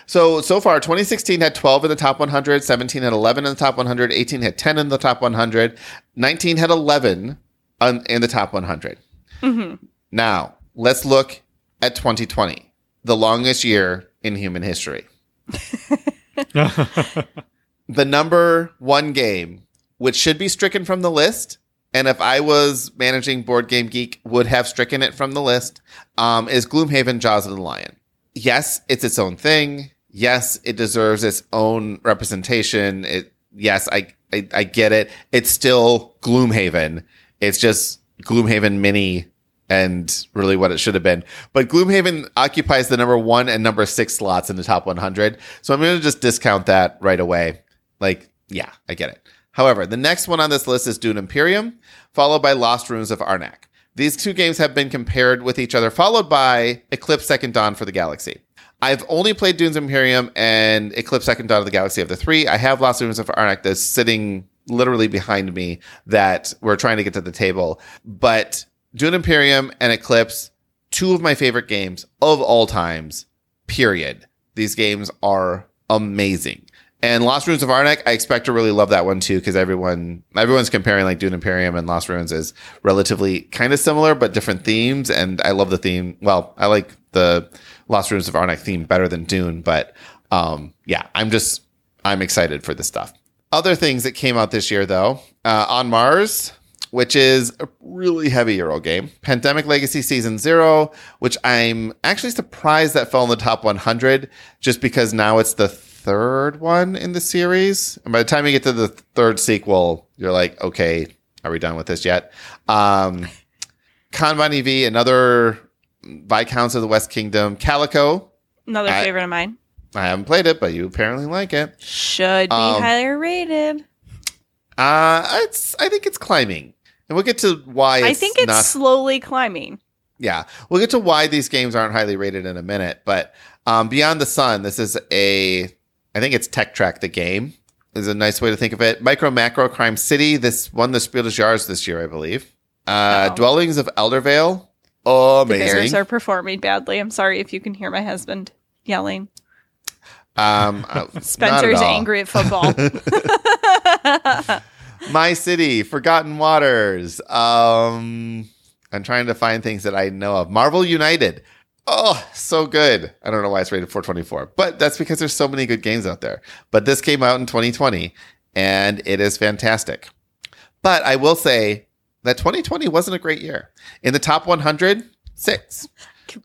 S3: so so far? 2016 had 12 in the top 100, 17 had 11 in the top 100, 18 had 10 in the top 100, 19 had 11 on, in the top 100.
S2: hmm
S3: Now, let's look at 2020, the longest year in human history. (laughs) the number one game, which should be stricken from the list, and if I was managing Board Game Geek, would have stricken it from the list, um, is Gloomhaven Jaws of the Lion. Yes, it's its own thing. Yes, it deserves its own representation. It yes, I, I I get it. It's still Gloomhaven. It's just Gloomhaven Mini and really what it should have been. But Gloomhaven occupies the number one and number six slots in the top 100. So I'm going to just discount that right away. Like, yeah, I get it. However, the next one on this list is Dune Imperium, followed by Lost Ruins of Arnak. These two games have been compared with each other, followed by Eclipse Second Dawn for the Galaxy. I've only played Dune's Imperium and Eclipse Second Dawn of the Galaxy of the three. I have Lost Ruins of Arnak that's sitting literally behind me that we're trying to get to the table. But Dune Imperium and Eclipse, two of my favorite games of all times, period. These games are amazing. And Lost Ruins of Arnak, I expect to really love that one too, because everyone everyone's comparing like Dune Imperium and Lost Ruins is relatively kind of similar but different themes. And I love the theme. Well, I like the Lost Ruins of Arnak theme better than Dune, but um, yeah, I'm just I'm excited for this stuff. Other things that came out this year though, uh, on Mars, which is a really heavy Euro game. Pandemic Legacy Season Zero, which I'm actually surprised that fell in the top 100, just because now it's the third one in the series. And by the time you get to the third sequel, you're like, okay, are we done with this yet? Um, Kanban EV, another Viscounts of the West Kingdom. Calico,
S2: Another
S3: I-
S2: favorite of mine.
S3: I haven't played it, but you apparently like it.
S2: Should be
S3: Um,
S2: higher rated.
S3: Uh, it's I think it's climbing. And we'll get to why it's
S2: I think it's
S3: not
S2: slowly climbing.
S3: Yeah, we'll get to why these games aren't highly rated in a minute. But um, Beyond the Sun, this is a, I think it's Tech Track the game is a nice way to think of it. Micro Macro Crime City. This won the Spiel des Jahres this year, I believe. Uh,
S2: Oh.
S3: Dwellings of Eldervale. Oh,
S2: The Bears are performing badly. I'm sorry if you can hear my husband yelling.
S3: um, uh, (laughs) at
S2: Spencer's angry at football. (laughs) (laughs)
S3: My City, Forgotten Waters. Um, I'm trying to find things that I know of. Marvel United. Oh, so good. I don't know why it's rated 424, but that's because there's so many good games out there. But this came out in 2020 and it is fantastic. But I will say that 2020 wasn't a great year. In the top 100, six.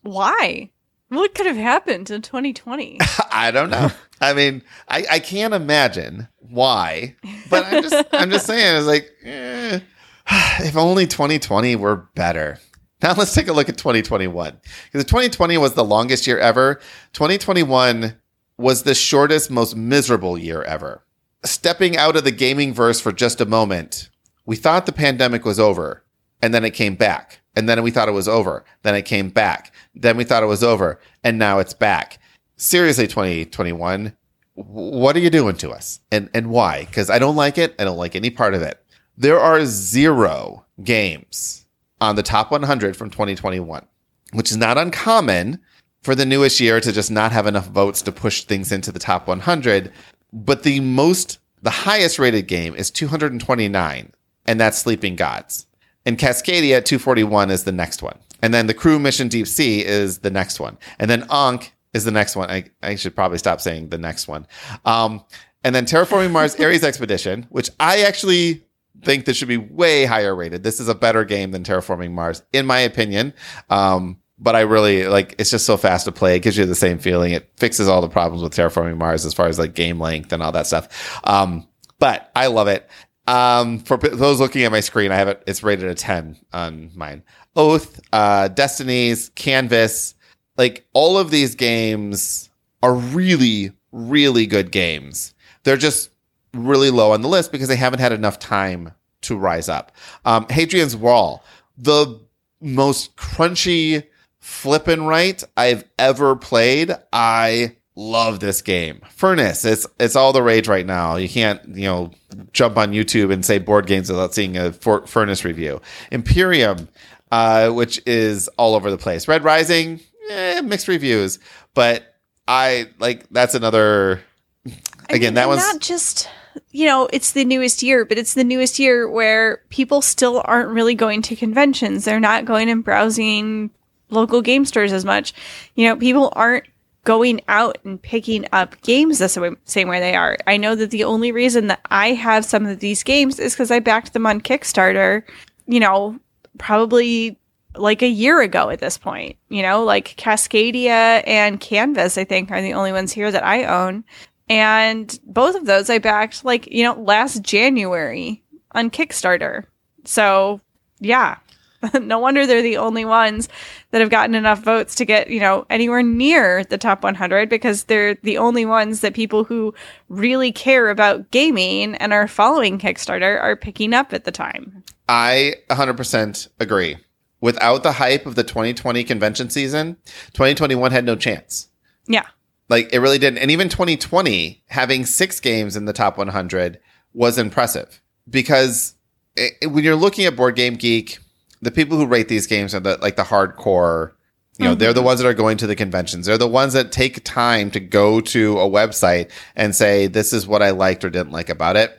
S2: Why? What could have happened in 2020? (laughs)
S3: I don't know. I mean, I, I can't imagine why, but I'm just I'm just saying it's like eh, (sighs) if only 2020 were better. Now let's take a look at 2021 because 2020 was the longest year ever. 2021 was the shortest, most miserable year ever. Stepping out of the gaming verse for just a moment, we thought the pandemic was over, and then it came back, and then we thought it was over, then it came back, then we thought it was over, and now it's back. Seriously 2021 what are you doing to us? And and why? Because i don't like it. I don't like any part of it. There are zero games on the top 100 from 2021 which is not uncommon for the newest year to just not have enough votes to push things into the top 100 but the most the highest rated game is 229 and that's sleeping gods and Cascadia 241 is the next one. And then the crew mission deep sea is the next one. And then Ankh is the next one. I, I should probably stop saying the next one. Um, and then Terraforming Mars (laughs) Ares Expedition, which I actually think this should be way higher rated. This is a better game than Terraforming Mars, in my opinion. Um, but I really like it's just so fast to play. It gives you the same feeling. It fixes all the problems with terraforming Mars as far as like game length and all that stuff. Um, but I love it. Um, for those looking at my screen, I have it. It's rated a ten on mine. Oath, uh, Destinies, Canvas, like all of these games are really, really good games. They're just really low on the list because they haven't had enough time to rise up. Um, Hadrian's Wall, the most crunchy flip and write I've ever played. I love this game. Furnace, it's it's all the rage right now. You can't, you know, jump on YouTube and say board games without seeing a for- Furnace review. Imperium, uh, which is all over the place. Red Rising, eh, mixed reviews, but I like that's another.
S2: I
S3: Again,
S2: mean,
S3: that was
S2: not just you know it's the newest year, but it's the newest year where people still aren't really going to conventions. They're not going and browsing local game stores as much. You know, people aren't going out and picking up games the same, way they are. I know that the only reason that I have some of these games is because I backed them on Kickstarter. You know, probably like a year ago at this point. You know, like Cascadia and Canvas, I think, are the only ones here that I own. And both of those I backed like, you know, last January on Kickstarter. So, yeah. (laughs) no wonder they're the only ones that have gotten enough votes to get, you know, anywhere near the top 100 because they're the only ones that people who really care about gaming and are following Kickstarter are picking up at the time.
S3: I 100% agree. Without the hype of the 2020 convention season, 2021 had no chance.
S2: Yeah.
S3: Like it really didn't. And even 2020, having six games in the top 100 was impressive because it, when you're looking at Board Game Geek, the people who rate these games are the like the hardcore. You know, they're the mm-hmm. ones that are going to the conventions. They're the ones that take time to go to a website and say, "This is what I liked or didn't like about it."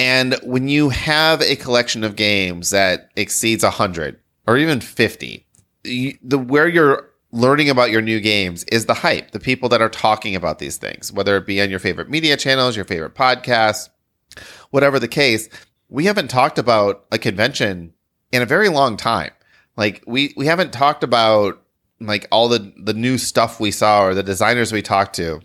S3: And when you have a collection of games that exceeds 100 or even 50, you, the where you're learning about your new games is the hype, the people that are talking about these things, whether it be on your favorite media channels, your favorite podcasts, whatever the case. We haven't talked about a convention in a very long time. Like we we haven't talked about like all the the new stuff we saw or the designers we talked to.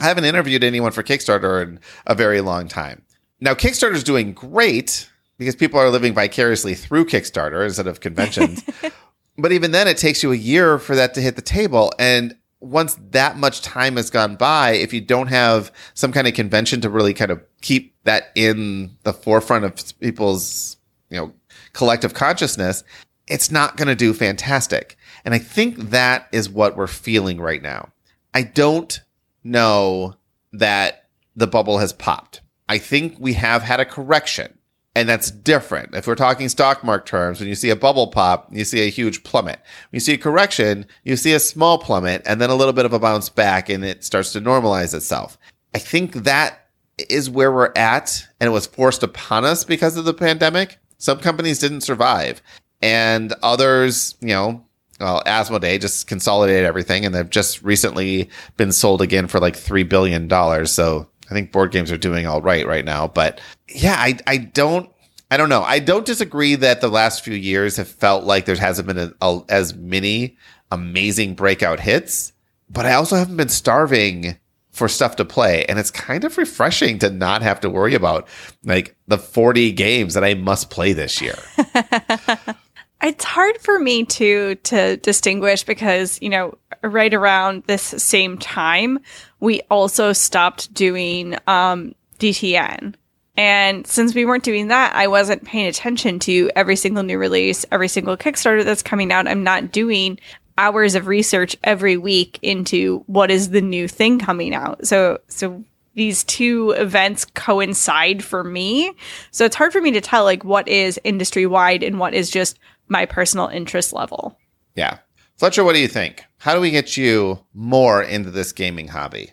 S3: I haven't interviewed anyone for Kickstarter in a very long time. Now Kickstarter's doing great because people are living vicariously through Kickstarter instead of conventions. (laughs) but even then it takes you a year for that to hit the table and once that much time has gone by, if you don't have some kind of convention to really kind of keep that in the forefront of people's, you know, collective consciousness, it's not going to do fantastic. And I think that is what we're feeling right now. I don't know that the bubble has popped. I think we have had a correction. And that's different. If we're talking stock market terms, when you see a bubble pop, you see a huge plummet. When you see a correction, you see a small plummet and then a little bit of a bounce back and it starts to normalize itself. I think that is where we're at and it was forced upon us because of the pandemic. Some companies didn't survive and others, you know, well, Asmodee just consolidated everything and they've just recently been sold again for like $3 billion. So I think board games are doing all right right now. But yeah, I, I don't, I don't know. I don't disagree that the last few years have felt like there hasn't been a, a, as many amazing breakout hits, but I also haven't been starving for stuff to play. And it's kind of refreshing to not have to worry about like the 40 games that I must play this year. (laughs)
S2: It's hard for me to to distinguish because, you know, right around this same time, we also stopped doing um DTN. And since we weren't doing that, I wasn't paying attention to every single new release, every single Kickstarter that's coming out. I'm not doing hours of research every week into what is the new thing coming out. So so these two events coincide for me. So it's hard for me to tell like what is industry wide and what is just my personal interest level.
S3: Yeah. Fletcher, what do you think? How do we get you more into this gaming hobby?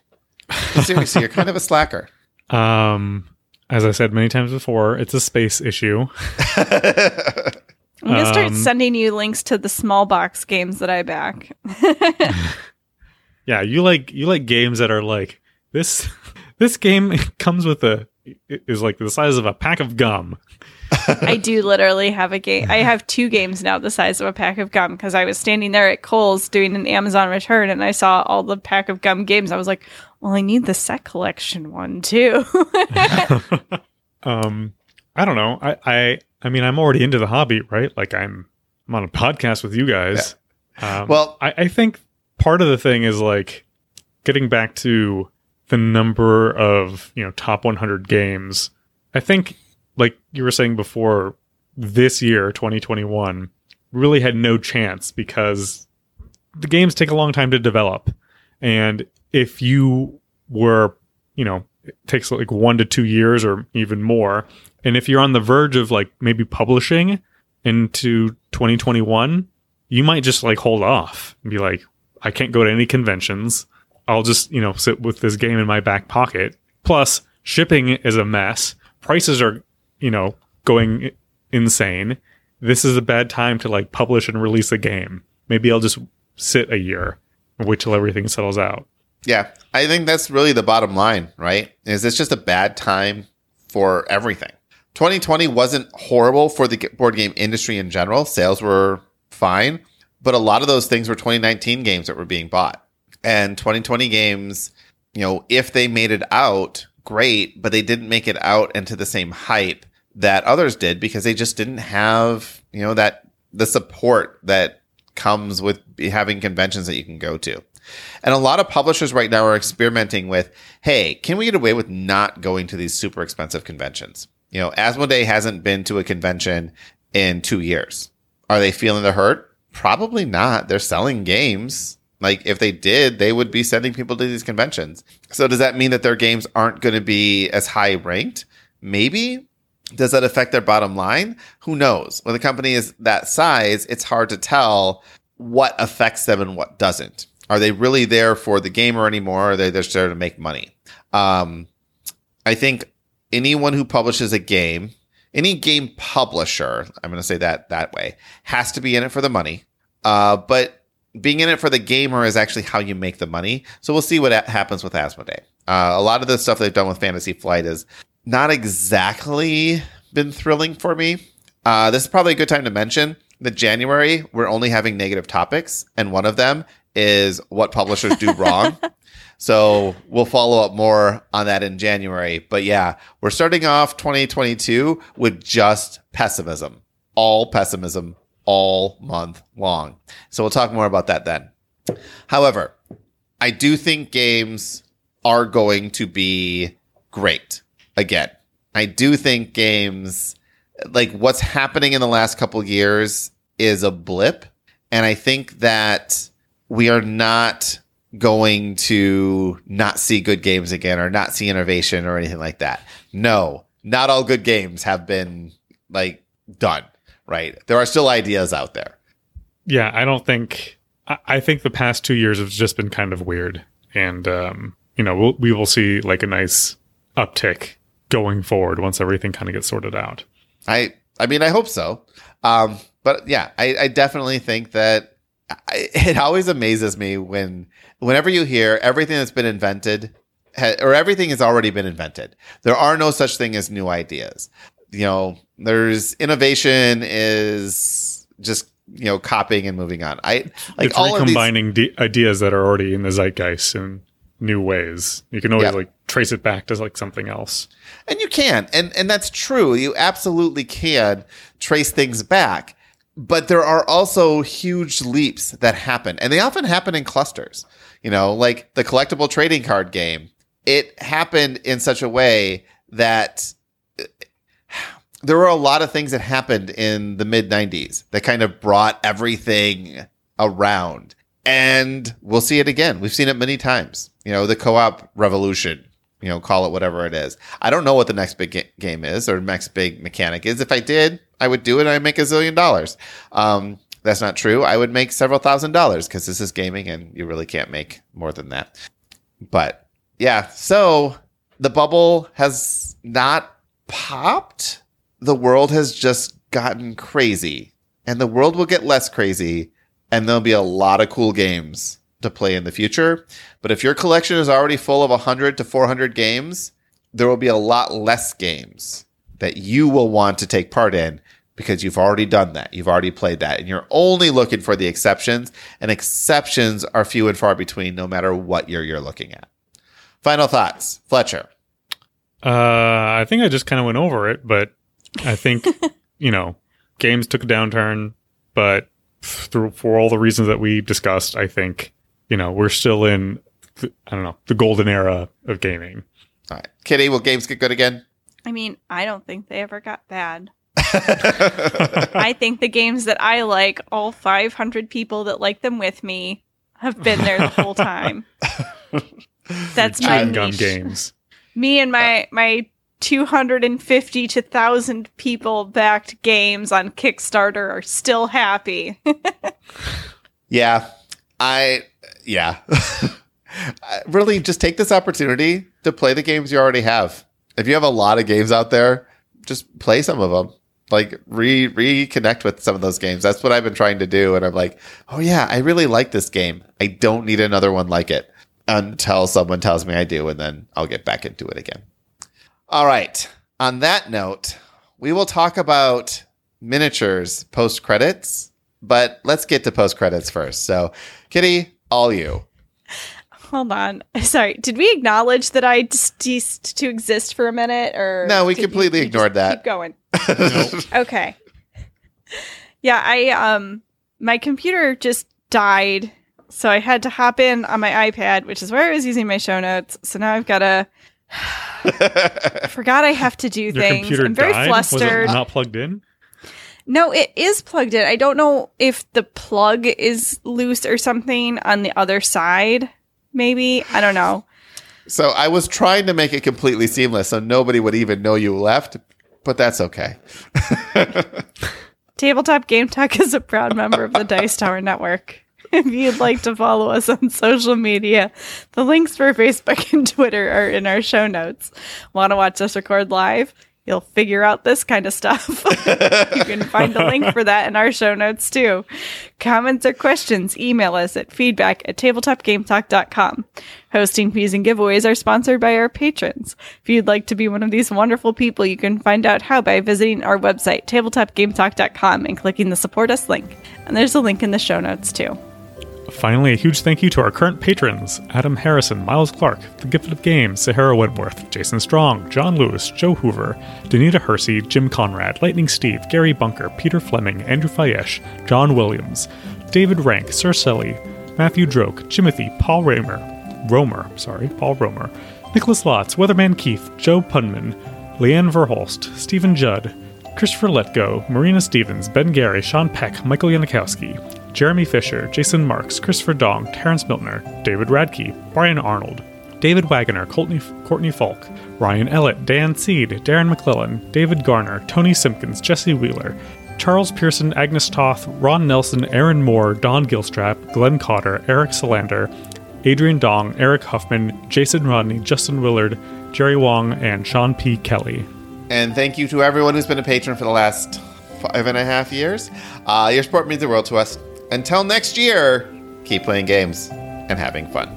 S3: (laughs) Seriously, you're kind of a slacker.
S1: Um, as I said many times before, it's a space issue. (laughs)
S2: I'm gonna start
S1: Um,
S2: sending you links to the small box games that I back.
S1: Yeah, you like you like games that are like this. (laughs) This game comes with a is like the size of a pack of gum.
S2: I do literally have a game. I have two games now the size of a pack of gum because I was standing there at Kohl's doing an Amazon return and I saw all the pack of gum games. I was like, well, I need the set collection one too. (laughs) (laughs)
S1: um i don't know i i i mean i'm already into the hobby right? Like i'm i'm on a podcast with you guys. Um,
S3: Well-
S1: I, I think part of the thing is like getting back to the number of you know top 100 games. I think like you were saying before this year 2021 really had no chance because the games take a long time to develop. And if you were you know it takes like one to two years or even more and if you're on the verge of like maybe publishing into 2021 you might just like hold off and be like i can't go to any conventions. I'll just you know sit with this game in my back pocket. Plus shipping is a mess. Prices are you know going insane. This is a bad time to like publish and release a game. Maybe i'll just sit a year and wait till everything settles out.
S3: Yeah, I think that's really the bottom line, right? Is it's just a bad time for everything. 2020 wasn't horrible for the board game industry in general. Sales were fine, but a lot of those things were 2019 games that were being bought. And 2020 games, you know, if they made it out, great, but they didn't make it out into the same hype that others did because they just didn't have, you know, that the support that comes with having conventions that you can go to. And a lot of publishers right now are experimenting with, hey, can we get away with not going to these super expensive conventions? You know, Asmodee hasn't been to a convention in two years. Are they feeling the hurt? Probably not. They're selling games. Like if they did, they would be sending people to these conventions. So does that mean that their games aren't going to be as high ranked? Maybe. Does that affect their bottom line? Who knows? When the company is that size, it's hard to tell what affects them and what doesn't. Are they really there for the gamer anymore? Or are they just there to make money? Um, I think anyone who publishes a game, any game publisher, I'm going to say that that way, has to be in it for the money. Uh, but being in it for the gamer is actually how you make the money. So we'll see what happens with Asmodee. Uh, a lot of the stuff they've done with Fantasy Flight is not exactly been thrilling for me. Uh, this is probably a good time to mention that January we're only having negative topics, and one of them is what publishers do (laughs) wrong. So we'll follow up more on that in January. But yeah, we're starting off 2022 with just pessimism, all pessimism all month long. So we'll talk more about that then. However, I do think games are going to be great again. I do think games like what's happening in the last couple years is a blip and I think that we are not going to not see good games again or not see innovation or anything like that. No, not all good games have been like done, right? There are still ideas out there.
S1: Yeah, I don't think. I, I think the past two years have just been kind of weird, and um, you know, we'll, we will see like a nice uptick going forward once everything kind of gets sorted out.
S3: I I mean I hope so. Um, but yeah, I, I definitely think that it always amazes me when whenever you hear everything that's been invented or everything has already been invented. There are no such thing as new ideas. You know, there's innovation is just you know copying and moving on. I like
S1: it's
S3: all of these
S1: de- ideas that are already in the zeitgeist in new ways. You can always
S3: Yeah.
S1: like trace it back to like something else.
S3: And you can. And and that's true. You absolutely can trace things back. But there are also huge leaps that happen. And they often happen in clusters. You know, like the collectible trading card game. It happened in such a way that (sighs) there were a lot of things that happened in the mid 90s that kind of brought everything around. And we'll see it again. We've seen it many times. You know, the co-op revolution, you know, call it whatever it is. I don't know what the next big ga- game is or next big mechanic is. If I did, I would do it and I'd make a zillion dollars. Um, that's not true. I would make several thousand dollars because this is gaming and you really can't make more than that. But yeah, so the bubble has not popped. The world has just gotten crazy and the world will get less crazy and there'll be a lot of cool games to play in the future. But if your collection is already full of 100 to 400 games, there will be a lot less games that you will want to take part in because you've already done that. You've already played that and you're only looking for the exceptions and exceptions are few and far between no matter what year you're looking at. Final thoughts, Fletcher.
S1: Uh, I think I just kind of went over it, but I think (laughs) you know, games took a downturn, but through for all the reasons that we discussed, I think you know we're still in th- I don't know the golden era of gaming.
S3: All right. Kitty, will games get good again?
S2: I mean, I don't think they ever got bad. (laughs) I think the games that I like, all 500 people that like them with me, have been there the whole time. (laughs) That's my
S1: Chewing gum
S2: niche.
S1: games.
S2: Me and my my 250 to 1000 people backed games on Kickstarter are still happy. (laughs)
S3: Yeah. I, yeah. Really, just take this opportunity to play the games you already have. If you have a lot of games out there, just play some of them. Like re reconnect with some of those games. That's what I've been trying to do. And I'm like, oh yeah, I really like this game. I don't need another one like it until someone tells me I do, and then I'll get back into it again. All right. On that note, we will talk about miniatures post credits, but let's get to post credits first. So, Kitty, all you.
S2: Hold on. (laughs) Sorry. Did we acknowledge that I just ceased to exist for a minute or
S3: No, we
S2: did you-
S3: completely
S2: you just
S3: ignored that.
S2: Keep going. (laughs) Okay. Yeah, I um my computer just died, so I had to hop in on my iPad, which is where I was using my show notes. So now I've got to I forgot I have to do
S1: Your
S2: things.
S1: computer
S2: I'm very
S1: died. Was it
S2: flustered.
S1: not plugged in?
S2: No, it is plugged in. I don't know if the plug is loose or something on the other side. Maybe. I don't know.
S3: so, I was trying to make it completely seamless so nobody would even know you left, but that's okay. (laughs)
S2: Tabletop Game Talk is a proud member of the Dice (laughs) Tower Network. If you'd like to follow us on social media, the links for Facebook and Twitter are in our show notes. Want to watch us record live? You'll figure out this kind of stuff. (laughs) you can find the link for that in our show notes too. Comments or questions, email us at feedback at tabletopgametalk.com. Hosting fees and giveaways are sponsored by our patrons. If you'd like to be one of these wonderful people, you can find out how by visiting our website, tabletopgametalk.com, and clicking the support us link. And there's a link in the show notes too.
S1: Finally, a huge thank you to our current patrons Adam Harrison, Miles Clark, The Gifted of Games, Sahara Wentworth, Jason Strong, John Lewis, Joe Hoover, Danita Hersey, Jim Conrad, Lightning Steve, Gary Bunker, Peter Fleming, Andrew Fayesh, John Williams, David Rank, Sir Selly, Matthew Droke, Timothy, Paul Raymer, Romer, sorry, Paul Romer, Nicholas Lotz, Weatherman Keith, Joe Punman, Leanne Verholst, Stephen Judd, Christopher Letgo, Marina Stevens, Ben Gary, Sean Peck, Michael Yanikowski, Jeremy Fisher, Jason Marks, Christopher Dong, Terrence Miltner, David Radke, Brian Arnold, David Wagoner, Courtney, Courtney Falk, Ryan Ellett, Dan Seed, Darren McClellan, David Garner, Tony Simpkins, Jesse Wheeler, Charles Pearson, Agnes Toth, Ron Nelson, Aaron Moore, Don Gilstrap, Glenn Cotter, Eric Solander, Adrian Dong, Eric Huffman, Jason Rodney, Justin Willard, Jerry Wong, and Sean P. Kelly.
S3: And thank you to everyone who's been a patron for the last five and a half years. Uh, your support means the world to us. Until next year, keep playing games and having fun.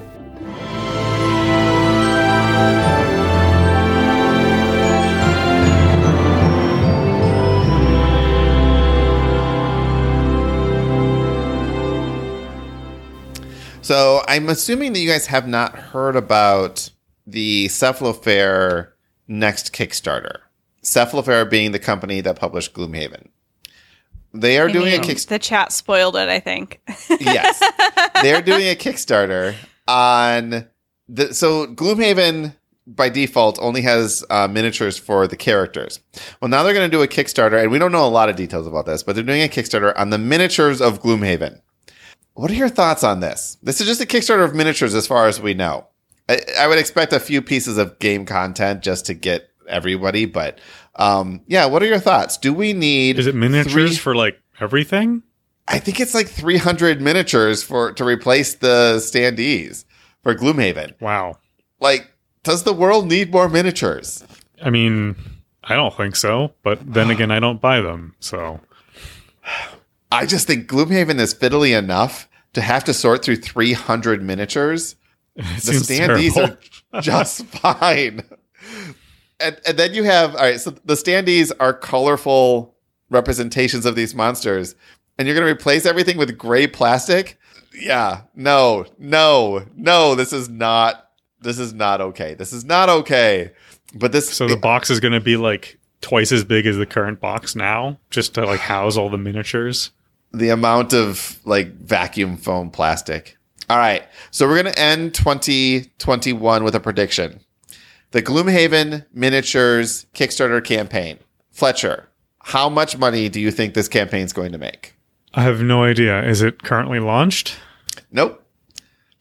S3: So I'm assuming that you guys have not heard about the Cephalofair next Kickstarter. Cephalofair being the company that published Gloomhaven. They are
S2: I
S3: doing a
S2: mean,
S3: Kickstarter.
S2: The chat spoiled it, I think. (laughs)
S3: yes, they're doing a Kickstarter on the. So Gloomhaven by default only has uh, miniatures for the characters. Well, now they're going to do a Kickstarter, and we don't know a lot of details about this, but they're doing a Kickstarter on the miniatures of Gloomhaven. What are your thoughts on this? This is just a Kickstarter of miniatures, as far as we know. I, I would expect a few pieces of game content just to get everybody, but um, yeah. What are your thoughts? Do we need?
S1: Is it miniatures
S3: three-
S1: for like everything?
S3: I think it's like 300 miniatures for to replace the standees for Gloomhaven.
S1: Wow.
S3: Like, does the world need more miniatures?
S1: I mean, I don't think so, but then (sighs) again, I don't buy them. So
S3: I just think Gloomhaven is fiddly enough to have to sort through 300 miniatures. (laughs)
S1: it
S3: The standees
S1: terrible.
S3: are just (laughs) fine. And, and then you have all right. So the standees are colorful representations of these monsters, and you're going to replace everything with gray plastic. Yeah, no, no, no. This is not. This is not okay. This is not okay. But this.
S1: So the box is going to be like twice as big as the current box now, just to like house all the miniatures.
S3: the amount of like vacuum foam plastic. All right. So we're going to end 2021 with a prediction. The Gloomhaven miniatures Kickstarter campaign. Fletcher, how much money do you think this campaign is going to make?
S1: I have no idea. Is it currently launched?
S3: Nope.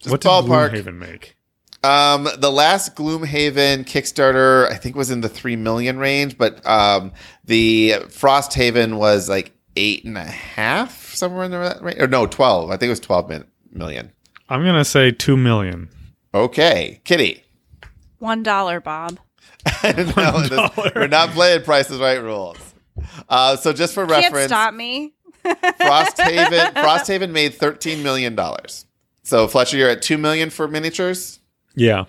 S3: Just
S1: what did
S3: ballpark.
S1: Gloomhaven make?
S3: Um, the last Gloomhaven Kickstarter, I think, was in the three million range, but um, the Frosthaven was like eight and a half, somewhere in that range. Or no, twelve. I think it was twelve million.
S1: I'm gonna say two million.
S3: Okay, Kitty.
S2: One dollar, Bob. (laughs)
S3: No, this- we're not playing Price is Right rules. Uh, so just for
S2: Can't
S3: reference,
S2: stop me. (laughs)
S3: Frosthaven (laughs) Frosthaven made thirteen million dollars. So Fletcher, you're at two million for miniatures.
S1: Yeah,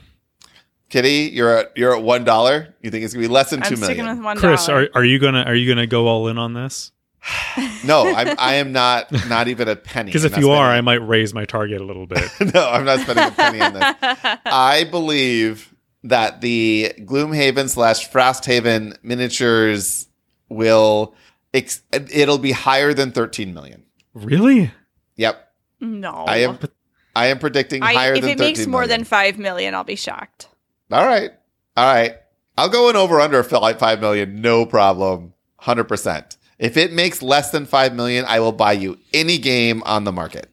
S3: Kitty, you're at you're at one dollar. You think it's gonna be less than
S2: I'm
S3: two million?
S2: with one
S1: Chris, are are you gonna are you gonna go all in on this? (sighs)
S3: No, I'm, I am not. Not even a penny.
S1: Because if
S3: not
S1: you are, I might raise my target a little bit.
S3: no, I'm not spending a penny on this. I believe that the Gloomhaven slash Frosthaven miniatures will. Ex- it'll be higher than 13 million.
S1: really?
S3: Yep,
S2: no.
S3: I am. I am predicting
S2: I-
S3: higher
S2: if
S3: than
S2: it makes more
S3: million.
S2: than five million, I'll be shocked.
S3: All right, all right. I'll go in over under like five million, no problem, hundred percent. If it makes less than five million, I will buy you any game on the market.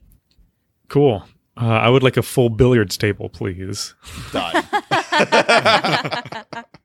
S1: Cool. Uh, I would like a full billiards table, please.
S3: Done. (laughs) (laughs)